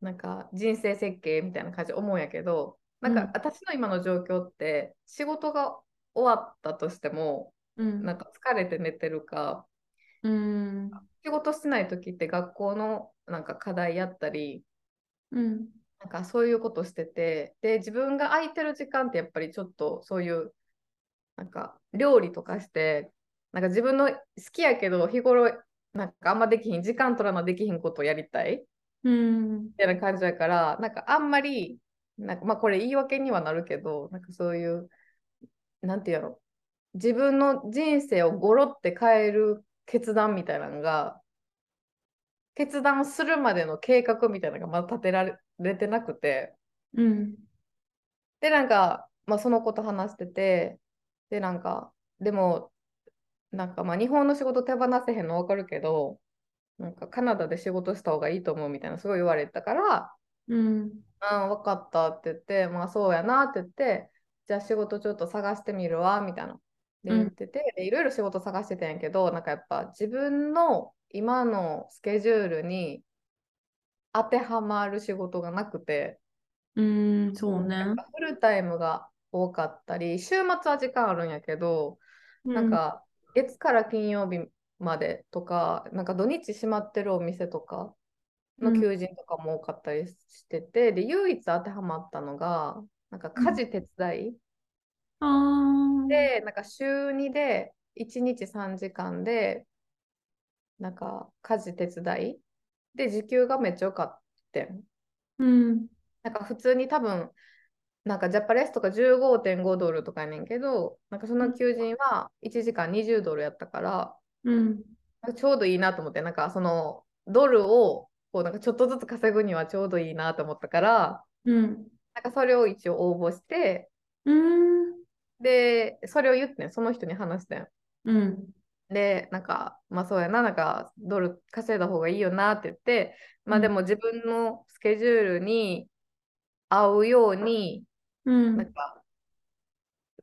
なんか人生設計みたいな感じで思うんやけどなんか私の今の状況って仕事が終わったとしてもうん。なんか疲れて寝てるかうん。仕事してない時って学校のなんか課題やったりうん。なんかそういうことしててで自分が空いてる時間ってやっぱりちょっとそういうなんか料理とかしてなんか自分の好きやけど日頃なんかあんまできひん時間取らなできひんことをやりたいうん。みたいな感じだからなんかあんまりなんかまあこれ言い訳にはなるけどなんかそういうなんていうの自分の人生をゴロって変える決断みたいなのが決断するまでの計画みたいなのがまだ立てられてなくてうん。でなんか、まあ、そのこと話しててでなんかでもなんかまあ日本の仕事手放せへんの分かるけどなんかカナダで仕事した方がいいと思うみたいなすごい言われたからうん。あ分かったって言って、まあそうやなって言って、じゃあ仕事ちょっと探してみるわ、みたいな。でうん言ってて、でいろいろ仕事探してたんやけど、なんかやっぱ自分の今のスケジュールに当てはまる仕事がなくて、うん。そうねフルタイムが多かったり、週末は時間あるんやけど、なんか月から金曜日までとか、なんか土日閉まってるお店とかの求人とかも多かったりしてて、で、唯一当てはまったのが、なんか家事手伝い。で、なんか週2で1日3時間で、なんか家事手伝いで、時給がめっちゃ良かったん。うん。なんか普通に多分、なんかジャパレスとか15.5ドルとかやねんけど、なんかその求人は1時間20ドルやったから、うん。ちょうどいいなと思って、なんかそのドルをこうなんかちょっとずつ稼ぐにはちょうどいいなと思ったから、うん。なんかそれを一応応募して、うん。で、それを言ってん、その人に話してん。うん。で、なんか、まあそうやな、なんかドル稼いだ方がいいよなって言って、まあでも自分のスケジュールに合うように、うん。なんか、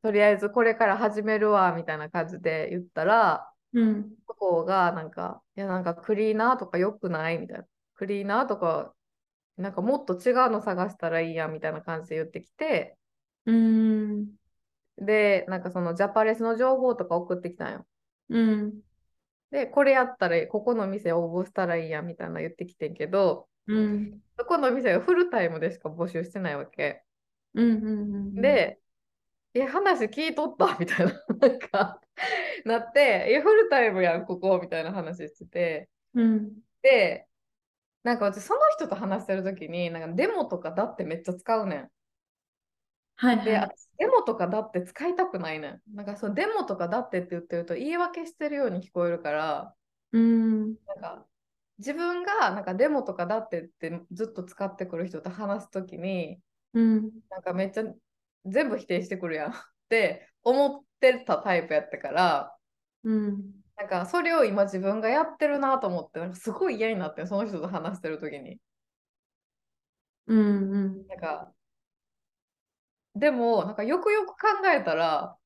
とりあえずこれから始めるわ、みたいな感じで言ったら、うん。向こうがなんか、いやなんかクリーナーとか良くないみたいな。クリーナーとか、なんかもっと違うの探したらいいや、みたいな感じで言ってきて、うん。で、なんかそのジャパレスの情報とか送ってきたんよ。うん。で、これやったら、ここの店応募したらいいや、みたいな言ってきてんけど、うん。そこの店がフルタイムでしか募集してないわけ。うん。うん。で、え、話聞いとったみたいな、なんか、なって、え、フルタイムやん、ここ、みたいな話してて、うん。で、なんか私、その人と話してるときに、なんかデモとかだってめっちゃ使うねん。で、はいはい。私デモとかだって使いたくないねん。なんかそのデモとかだってって言ってると言い訳してるように聞こえるから、うん。なんか自分がなんかデモとかだってってずっと使ってくる人と話すときに、うん。なんかめっちゃ全部否定してくるやん って思ってたタイプやったから、うん。なんかそれを今自分がやってるなと思って、なんかすごい嫌になってんその人と話してるときに。うん。うん。なんか、でも、なんかよくよく考えたら、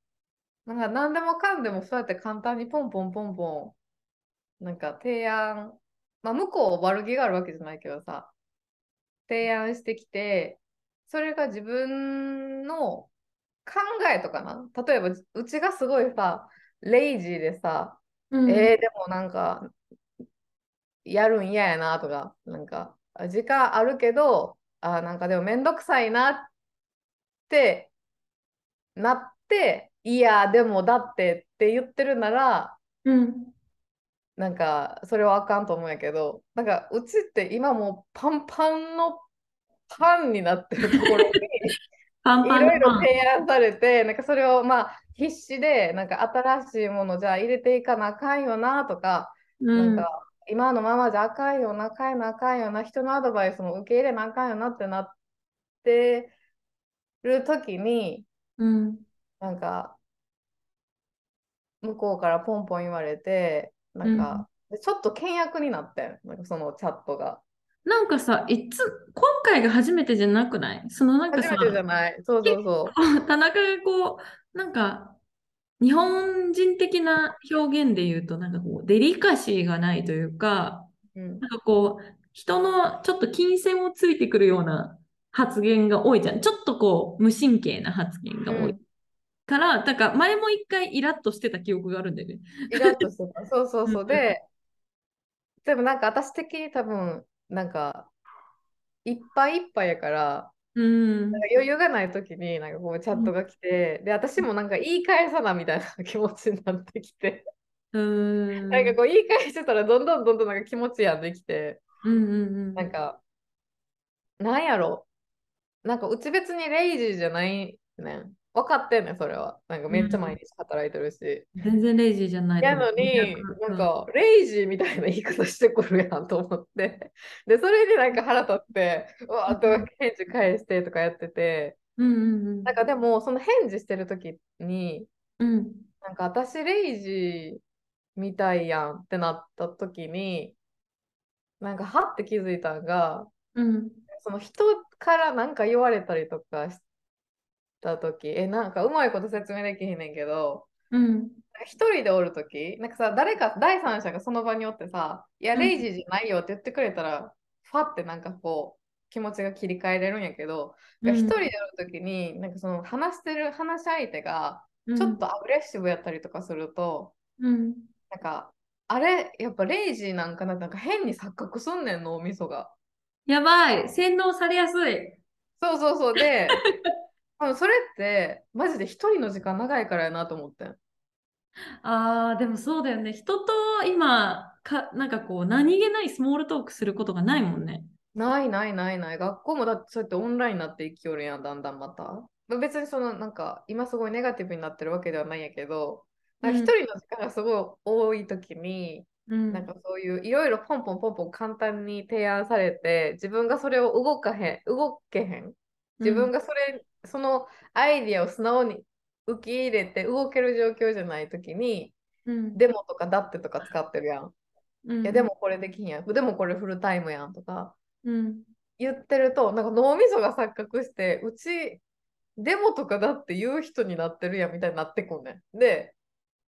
なんか何でもかんでもそうやって簡単にポンポンポンポン、なんか提案、まあ向こう悪気があるわけじゃないけどさ、提案してきて、それが自分の考えとかな。例えば、うちがすごいさ、レイジーでさ、うん。えー、でもなんか、やるん嫌やなとか、なんか、あ時間あるけど、あなんかでもめんどくさいなってなって、いや、でもだってって言ってるなら、うん。なんか、それはあかんと思うんやけど、なんか、うちって今もうパンパンのパンになってるところに、い。ろいろ提案されて、なんかそれをまあ必死で、なんか新しいものじゃあ入れていかなあかんよなとか、うん。なんか今のままじゃあかんよな、変えなあかんよな、人のアドバイスも受け入れなあかんよなってなってる時に、うん。なんか向こうからポンポン言われて、なんか、でちょっと険悪になってん、なんかそのチャットが。なんかさ、いつ、今回が初めてじゃなくない？そのなんかさ初め、てじゃない。そうそうそう。田中がこう、なんか、日本人的な表現で言うと、なんかこう、デリカシーがないというか、うんなんかこう、人のちょっと金銭をついてくるような発言が多いじゃん。ちょっとこう、無神経な発言が多い。うんから、だから前も一回イラッとしてた記憶があるんだよね。イラッとしてた。そうそうそう。うんで、でもなんか私的に多分、なんか、いっぱいいっぱいやから、うん。なんか余裕がない時になんかこうチャットが来て、で、私もなんか言い返さなみたいな気持ちになってきて、うん。なんかこう言い返してたらどんどんどんどんなんか気持ちやんできて、うんうんうん。なんか、なんやろ、なんかうち別にレイジーじゃないねん。分かってんねん、それは。なんかめっちゃ毎日働いてるし。全然レイジーじゃないとや。のに、うんなんか、レイジーみたいな言い方してくるやんと思って。で、それになんか腹立って、うわーっと返事返してとかやってて、うんうんうんなんかでも、その返事してる時に、うんなんか私、レイジーみたいやんってなった時に、なんかはって気づいたんが、うんその人からなんか言われたりとかした時、え、なんかうまいこと説明できへんねんけど、うん。一人でおるとき、なんかさ、誰か第三者がその場におってさ、いや、うん。レイジーじゃないよって言ってくれたら、ファってなんかこう、気持ちが切り替えれるんやけど、うん。一人でおるときに、なんかその話してる話し相手が、ちょっとアグレッシブやったりとかすると、うん。なんか、あれ、やっぱレイジーなんかな、なんか変に錯覚すんねん、脳みそが。やばい洗脳されやすいそうそうそう。で、多分それって、マジで一人の時間長いからやなと思ってん。あーでもそうだよね人と今かなんかこう何気ないスモールトークすることがないもんねないないないない。学校もだってそうやってオンラインになっていきよるやん、だんだんまた。別にそのなんか今すごいネガティブになってるわけではないんやけど、一人の時間がすごい多い時に、うん、なんかそういういろいろポンポンポンポン簡単に提案されて、自分がそれを動かへん、動けへん。自分がそれ、うん、そのアイディアを素直に受け入れて動ける状況じゃない時に、うん、デモとかだってとか使ってるやん。うん、いやでもこれできんやん。でもこれフルタイムやんとか、うん、言ってると、なんか脳みそが錯覚して、うちデモとかだって言う人になってるやんみたいになってこんねん。で、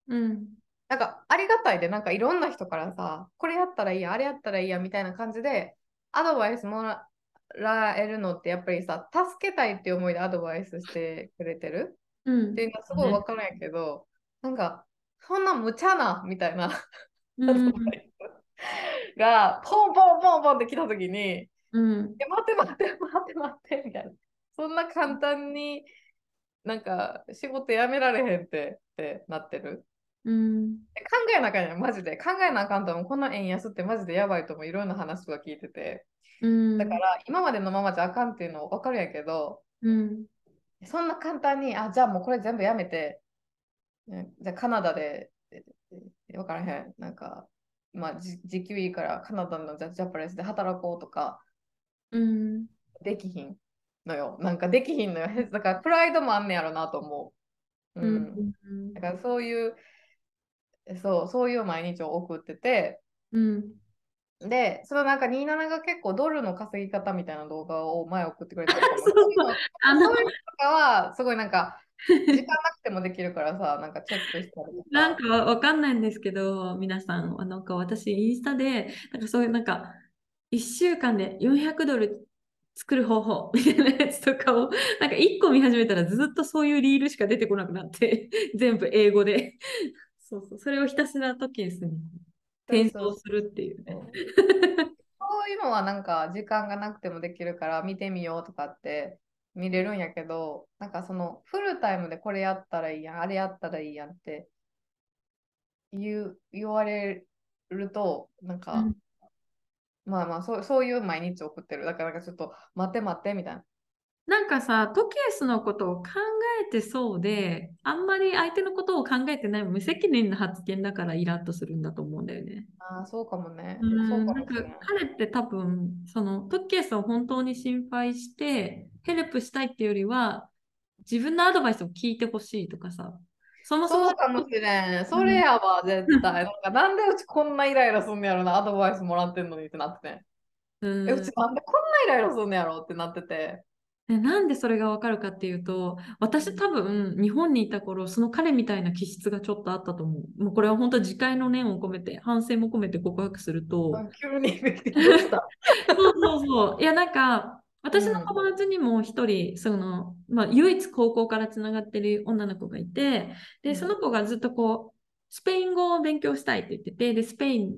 うん、なんかありがたいで、なんかいろんな人からさ、これやったらいいや、あれやったらいいやみたいな感じで、アドバイスもらえるのってやっぱりさ、助けたいっていう思いでアドバイスしてくれてる、うん、っていうのはすごい分かるんやけど、ね、なんか、そんな無茶なみたいな、うん、がポンポンポンポンって来た時に、うん、待って待って待って待ってみたいな。そんな簡単になんか仕事辞められへんってってなってる。うん、考えなあかんやん、マジで。考えなあかんともこんな円安ってマジでやばいともいろんな話は聞いてて。うん、だから今までのままじゃあかんっていうの分かるんやけど、うん、そんな簡単に、あ、じゃあもうこれ全部やめて、じゃあカナダで、分からへん、なんか、まあ、時給いいからカナダのジャパレスで働こうとか、うん、できひんのよ。なんかできひんのよ。だからプライドもあんねやろなと思う。うん。うん、だからそういう、そう、そういう毎日を送ってて、うん、で、そのなんか27が結構ドルの稼ぎ方みたいな動画を前送ってくれたりとか、そう。いうのとかはすごいなんか、時間なくてもできるからさ、なんかチェックしたり。なんかわかんないんですけど、皆さん、なんか私、インスタで、なんかそういうなんか、1週間で400ドル作る方法みたいなやつとかを、なんか1個見始めたらずっとそういうリールしか出てこなくなって、全部英語で。そうそう、それをひたすら時計する。転送するっていうね。そういうのはなんか時間がなくてもできるから見てみようとかって見れるんやけど、なんかそのフルタイムでこれやったらいいやん、あれやったらいいやんって言う言われると、なんか、うん、まあまあそうそういう毎日送ってる。だからなんかちょっと待って待ってみたいな。なんかさ、トケースのことを考えてそうで、あんまり相手のことを考えてない無責任な発言だからイラッとするんだと思うんだよね。ああ、そうかもね。うん、なんか彼って多分、そのトケースを本当に心配して、ヘルプしたいっていうよりは、自分のアドバイスを聞いてほしいとかさ、そもそも。そうかもしれん。それやわ、絶対。なんかなんでうちこんなイライラすんのやろな、アドバイスもらってんのにってなってて。うん、えうちなんでこんなイライラすんのやろってなってて。なんでそれがわかるかっていうと、私多分日本にいた頃、その彼みたいな気質がちょっとあったと思う。もうこれは本当自戒の念を込めて、反省も込めて告白すると。急に そうそうそう。いや、なんか、私の友達にも一人、その、まあ、唯一高校からつながってる女の子がいて、で、その子がずっとこう、スペイン語を勉強したいって言ってて、で、スペイン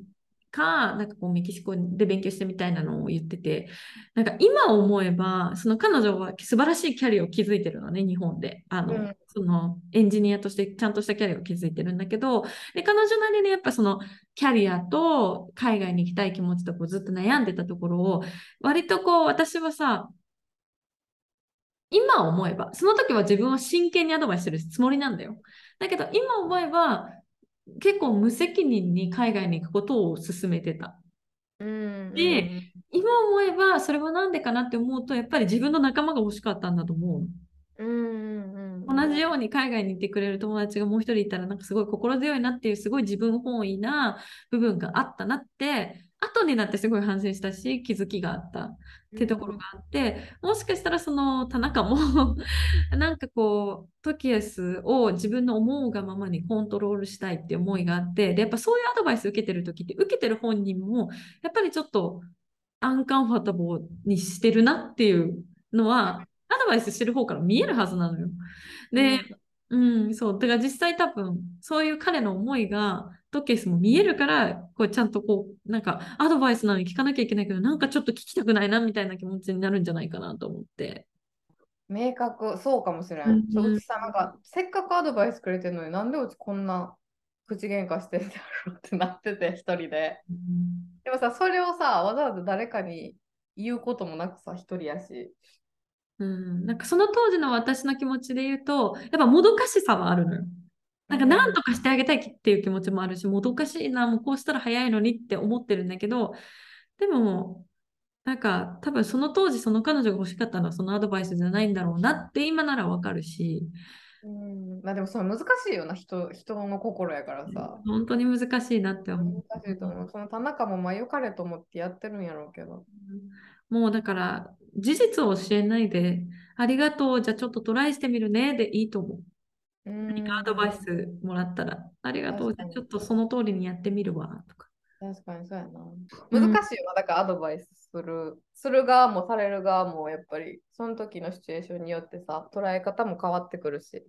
か、なんかこうメキシコで勉強してみたいなのを言ってて、なんか今思えば、その彼女は素晴らしいキャリアを築いてるのね、日本で。あの、うん、そのエンジニアとしてちゃんとしたキャリアを築いてるんだけど、で彼女なりにやっぱそのキャリアと海外に行きたい気持ちとこうずっと悩んでたところを、割とこう私はさ、今思えば、その時は自分は真剣にアドバイスするつもりなんだよ。だけど今思えば、結構無責任に海外に行くことを勧めてた。うん、で、今思えばそれは何でかなって思うとやっぱり自分の仲間が欲しかったんだと思う。うん同じように海外に行ってくれる友達がもう一人いたらなんかすごい心強いなっていうすごい自分本位な部分があったなって後になってすごい反省したし気づきがあったってところがあって、もしかしたらその田中も なんかこうトキエスを自分の思うがままにコントロールしたいって思いがあってでやっぱそういうアドバイス受けてる時って受けてる本人もやっぱりちょっとアンカンファタボーにしてるなっていうのはアドバイスしてる方から見えるはずなのよ。で、うん、そう。だから実際多分、そういう彼の思いが、トケースも見えるから、こうちゃんとこう、なんかアドバイスなのに聞かなきゃいけないけど、なんかちょっと聞きたくないなみたいな気持ちになるんじゃないかなと思って。明確、そうかもしれん。うん、うちさ、なんか、せっかくアドバイスくれてるのになんでうちこんな口喧嘩してんだろうってなってて、一人で。うん、でもさ、それをさ、わざわざ誰かに言うこともなくさ、一人やし。うん、なんかその当時の私の気持ちで言うと、やっぱもどかしさはあるのよ。なんか何とかしてあげたいっていう気持ちもあるし、もどかしいな、もうこうしたら早いのにって思ってるんだけど、でも、なんか多分その当時その彼女が欲しかったのはそのアドバイスじゃないんだろうなって今ならわかるし、うん、まあでもそれ難しいよな、人人の心やからさ。本当に難しいなって思う。難しいと思う。その田中もまあ良かれと思ってやってるんやろうけど。もうだから事実を教えないで、ありがとう、じゃあちょっとトライしてみるねでいいと思う。うん何かアドバイスもらったら、ありがとう、ちょっとその通りにやってみるわとか。確かにそうやな。うん難しいよな、だからアドバイスする。する側もされる側もやっぱりその時のシチュエーションによってさ、捉え方も変わってくるし、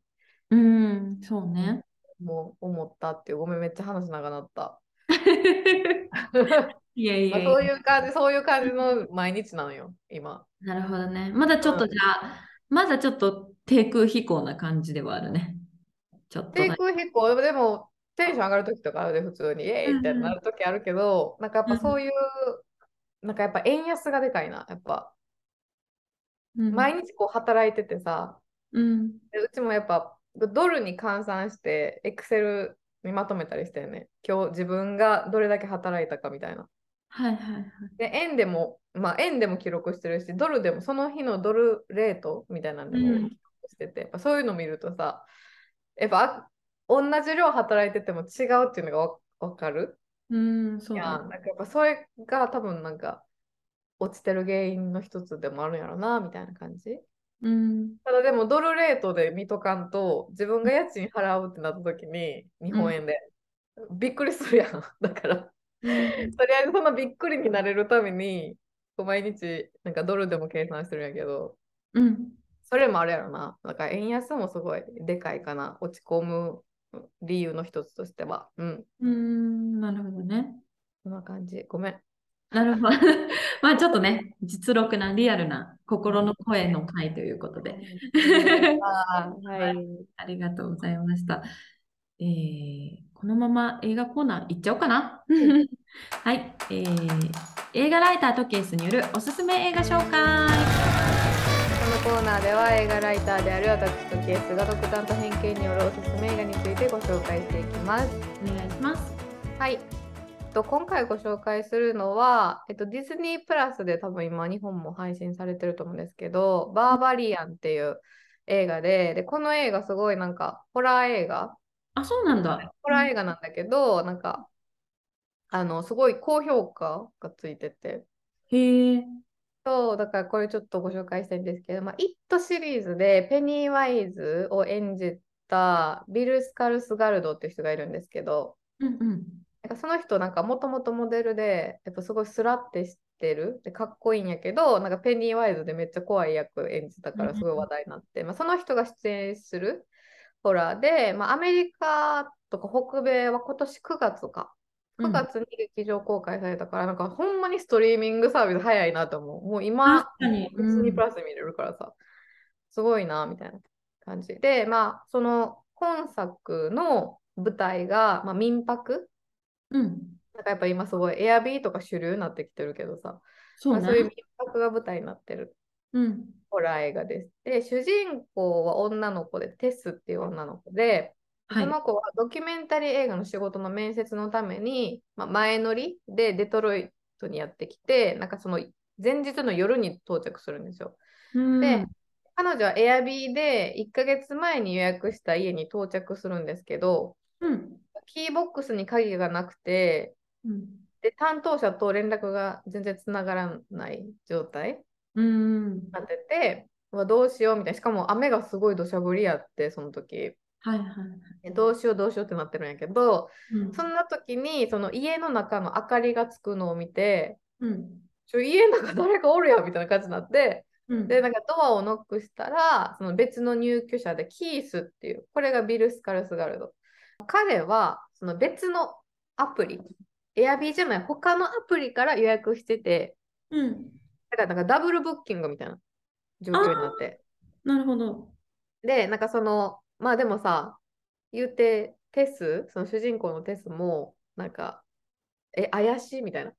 うん、そうね。もう思ったっていう、ごめん、めっちゃ話長なった。いやいやそういう感じ、そういう感じの毎日なのよ、今。なるほどね。まだちょっとじゃあ、まだちょっと低空飛行な感じではあるね。ちょっと低だ空飛行、でもテンション上がる時とかあるで、普通に、イエーイってなる時あるけど、なんかやっぱそういう、なんかやっぱ円安がでかいな、やっぱ。うん。毎日こう働いててさ、うん。でうちもやっぱドルに換算して、エクセルにまとめたりしてね、今日自分がどれだけ働いたかみたいな。はいはいはい。で、円でも、まあ円でも記録してるし、ドルでもその日のドルレートみたいなんでもうん。記録してて、やっぱそういうの見るとさ、やっぱあ同じ量働いてても違うっていうのがわわかる？うん、そういやだなんかやっぱそれが多分なんか落ちてる原因の一つでもあるんやろなみたいな感じ。うん。ただでもドルレートで見とかんと自分が家賃払うってなった時に日本円で、びっくりするやん。だからとりあえずそのびっくりになれるためにこう毎日なんかドルでも計算してるんやけどうん。それもあるやろな。だから円安もすごいでかいかな。落ち込む理由の一つとしては。うん。うん、なるほどね。そんな感じ。ごめん。なるほど。まあちょっとね、実録なリアルな心の声の回ということで。はい。ありがとうございました。えーこのまま映画コーナー行っちゃおうかな。はい、えー映画ライターとケースによるおすすめ映画紹介。このコーナーでは映画ライターである私とケースが独断と偏見によるおすすめ映画についてご紹介していきます。お願いします。はい。えっと今回ご紹介するのは、えっと、ディズニープラスで多分今日本も配信されてると思うんですけど、バーバリアンっていう映画で、で、この映画すごいなんかホラー映画、あ、そうなんだ。ホラー映画なんだけど、なんか、あの、すごい高評価がついてて、へえ。そう、だからこれちょっとご紹介したいんですけど、まあ、イットシリーズでペニー・ワイズを演じたビル・スカルスガルドっていう人がいるんですけど、うんうん。なんかその人なんかもともとモデルで、やっぱすごいスラってしてる、でかっこいいんやけど、なんかペニー・ワイズでめっちゃ怖い役演じたからすごい話題になって、まあ、その人が出演するホラーで、まあ、アメリカとか北米は今年9月か。9月に劇場公開されたから、なんかほんまにストリーミングサービス早いなと思う。もう今、ディズニープラスで見れるからさ、すごいな、みたいな感じ。で、まあ、その今作の舞台が、まあ、民泊？うん。なんかやっぱ今すごいエアビーとか主流になってきてるけどさ、そうまあ、そういうね。民泊が舞台になってるうん。ホラー映画です。で、主人公は女の子で、テスっていう女の子で、はいその子はドキュメンタリー映画の仕事の面接のために、まあ、前乗りでデトロイトにやってきて、なんかその前日の夜に到着するんですよ。うん。で、彼女はエアビーで1ヶ月前に予約した家に到着するんですけど、うん。キーボックスに鍵がなくて、うん。で、担当者と連絡が全然つながらない状態うん。になってて、うわどうしようみたいな。しかも雨がすごい土砂降りやって、その時。はいはい。えどうしようどうしようってなってるんやけど、うん。そんな時にその家の中の明かりがつくのを見て、うん。ちょ家の中誰かおるやんみたいな感じになって、うん。で、なんかドアをノックしたら、その別の入居者でキースっていう、これがビル・スカルスガルド。彼はその別のアプリ、エアビーじゃない、他のアプリから予約してて、うん。だからなんかダブルブッキングみたいな状況になって。なるほど。で、なんかその、まあでもさ、言うて、テス、その主人公のテスも、なんか、え、怪しいみたいな。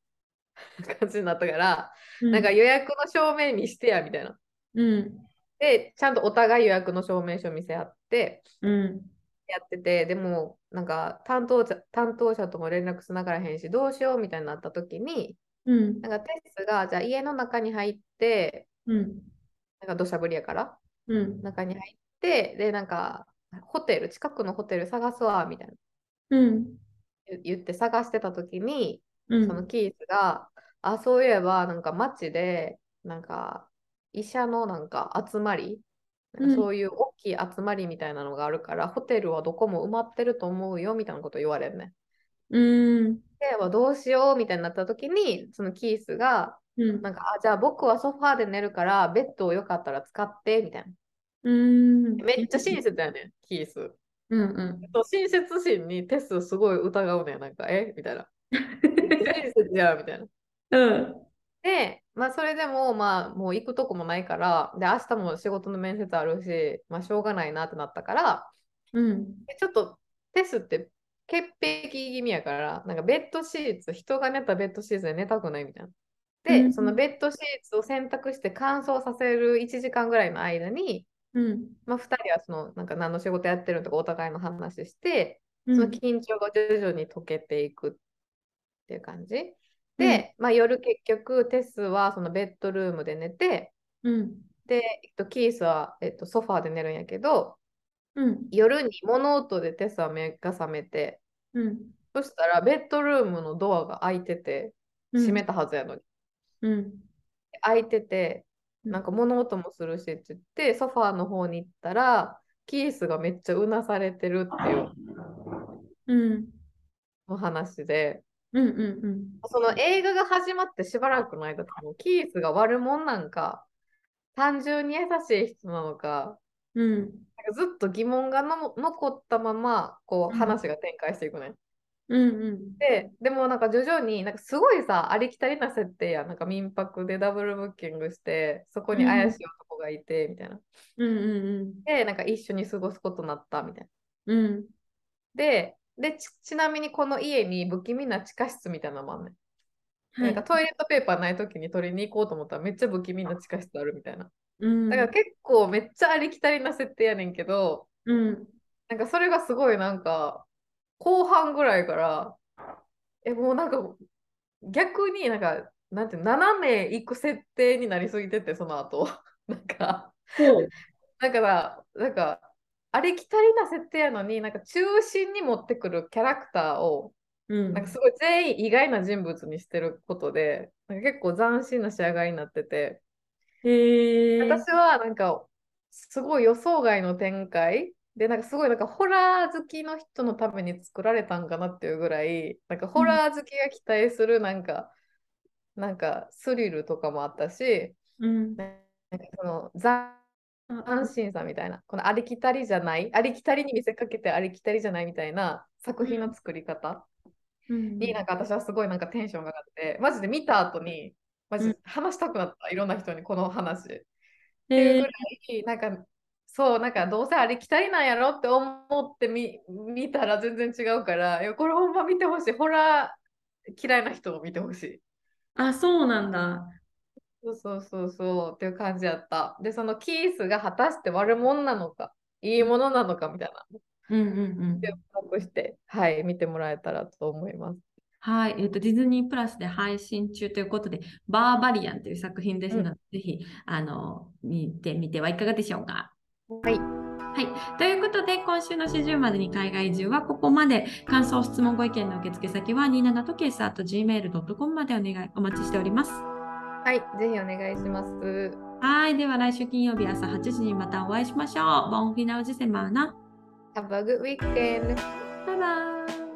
感じになったから、うんなんか予約の証明見してやみたいな。うん。で、ちゃんとお互い予約の証明書見せ合ってうん。やってて、でもなんか担当者担当者とも連絡つながらへんし、どうしようみたいになった時に、うん。なんかテスがじゃあ家の中に入って、うん。なんか土砂降りやから、うん。中に入って、で、なんかホテル、近くのホテル探すわみたいなうん。言言って探してた時に、うん。そのキースが、あ、そういえば、なんか街で、なんか医者のなんか集まり、なんかそういう大きい集まりみたいなのがあるから、ホテルはどこも埋まってると思うよみたいなこと言われるね。うん。で、はどうしようみたいになった時に、そのキースが、うん。なんか、あ、じゃあ僕はソファーで寝るから、ベッドをよかったら使って、みたいな。うん。めっちゃ親切だよね、キース。うんうん。そう親切心にテスすごい疑うね、なんか、え？みたいな。親切じゃん、みたいな。うん。で、まあ、それでも、まあ、もう行くとこもないから、で、明日も仕事の面接あるし、まあ、しょうがないなってなったから、うん。でちょっとテスって潔癖気味やから、なんかベッドシーツ、人が寝たベッドシーツで寝たくないみたいな。で、うんそのベッドシーツを選択して乾燥させる1時間ぐらいの間に、うん。まあ、2人はそのなんか何の仕事やってるとかお互いの話して、うん。その緊張が徐々に解けていくっていう感じ。で、まあ、夜結局テスはそのベッドルームで寝て、うん。で、えっと、キースは、えっと、ソファーで寝るんやけど、うん。夜に物音でテスは目が覚めて、うん。そしたらベッドルームのドアが開いてて、閉めたはずやのに。うん。開いてて、うんなんか物音もするしって言って、ソファーの方に行ったら、キースがめっちゃうなされてるっていううん。お話で、うん。うん。うん。その映画が始まってしばらくの間、もうキースが悪者なんか、単純に優しい人なのか、うん。なんかずっと疑問がの残ったまま、こううん話が展開していくね。うん。うん。で、でもなんか徐々に、なんかすごいさ、ありきたりな設定や、なんか民泊でダブルブッキングして、そこに怪しい男がいて、みたいな。うん。うん。で、なんか一緒に過ごすことになった、みたいな。うん。で、でち、ちなみにこの家に不気味な地下室みたいなのもあんねん。はいなんか。トイレットペーパーないときに取りに行こうと思ったらめっちゃ不気味な地下室あるみたいな。うん。だから結構めっちゃありきたりな設定やねんけど、うん。なんかそれがすごいなんか後半ぐらいから、え、もうなんか逆になんか、なんて斜め行く設定になりすぎてて、その後。なんか。だから、なんか、ありきたりな設定やのに、なんか中心に持ってくるキャラクターを、うん。なんかすごい全員意外な人物にしてることで、なんか結構斬新な仕上がりになってて、へえ。私はなんかすごい予想外の展開で、なんかすごいなんかホラー好きの人のために作られたんかなっていうぐらい、なんかホラー好きが期待するなんか、なんかスリルとかもあったし、うん。なんかその斬安心さみたいな、このありきたりじゃない、ありきたりに見せかけてありきたりじゃないみたいな作品の作り方うん。になんか私はすごいなんかテンションが上がって、マジで見た後に、マジで話したくなった、いろんな人にこの話。っていうぐらい、なんか、そう、なんかどうせありきたりなんやろって思ってみ見たら全然違うから、いや、これほんま見てほしい。ホラー嫌いな人も見てほしい。あ、そうなんだ。そうそうそうそうっていう感じやった。で、そのキースが果たして悪者なのか、いいものなのかみたいな。うんうんうん。注目して、はい、見てもらえたらと思います。はい、えっと、ディズニープラスで配信中ということで、バーバリアンという作品ですので、うんぜひ、あの、見てみてはいかがでしょうか？はい。はい。ということで、今週の始終までに海外移住はここまで。感想、質問、ご意見の受付先は、27とケース at gmail.com までお願い、お待ちしております。はい、ぜひお願いします。はい。では、来週金曜日朝8時にまたお会いしましょう。ボンフィナウジセマーナ。Have a good weekend! バイバイ。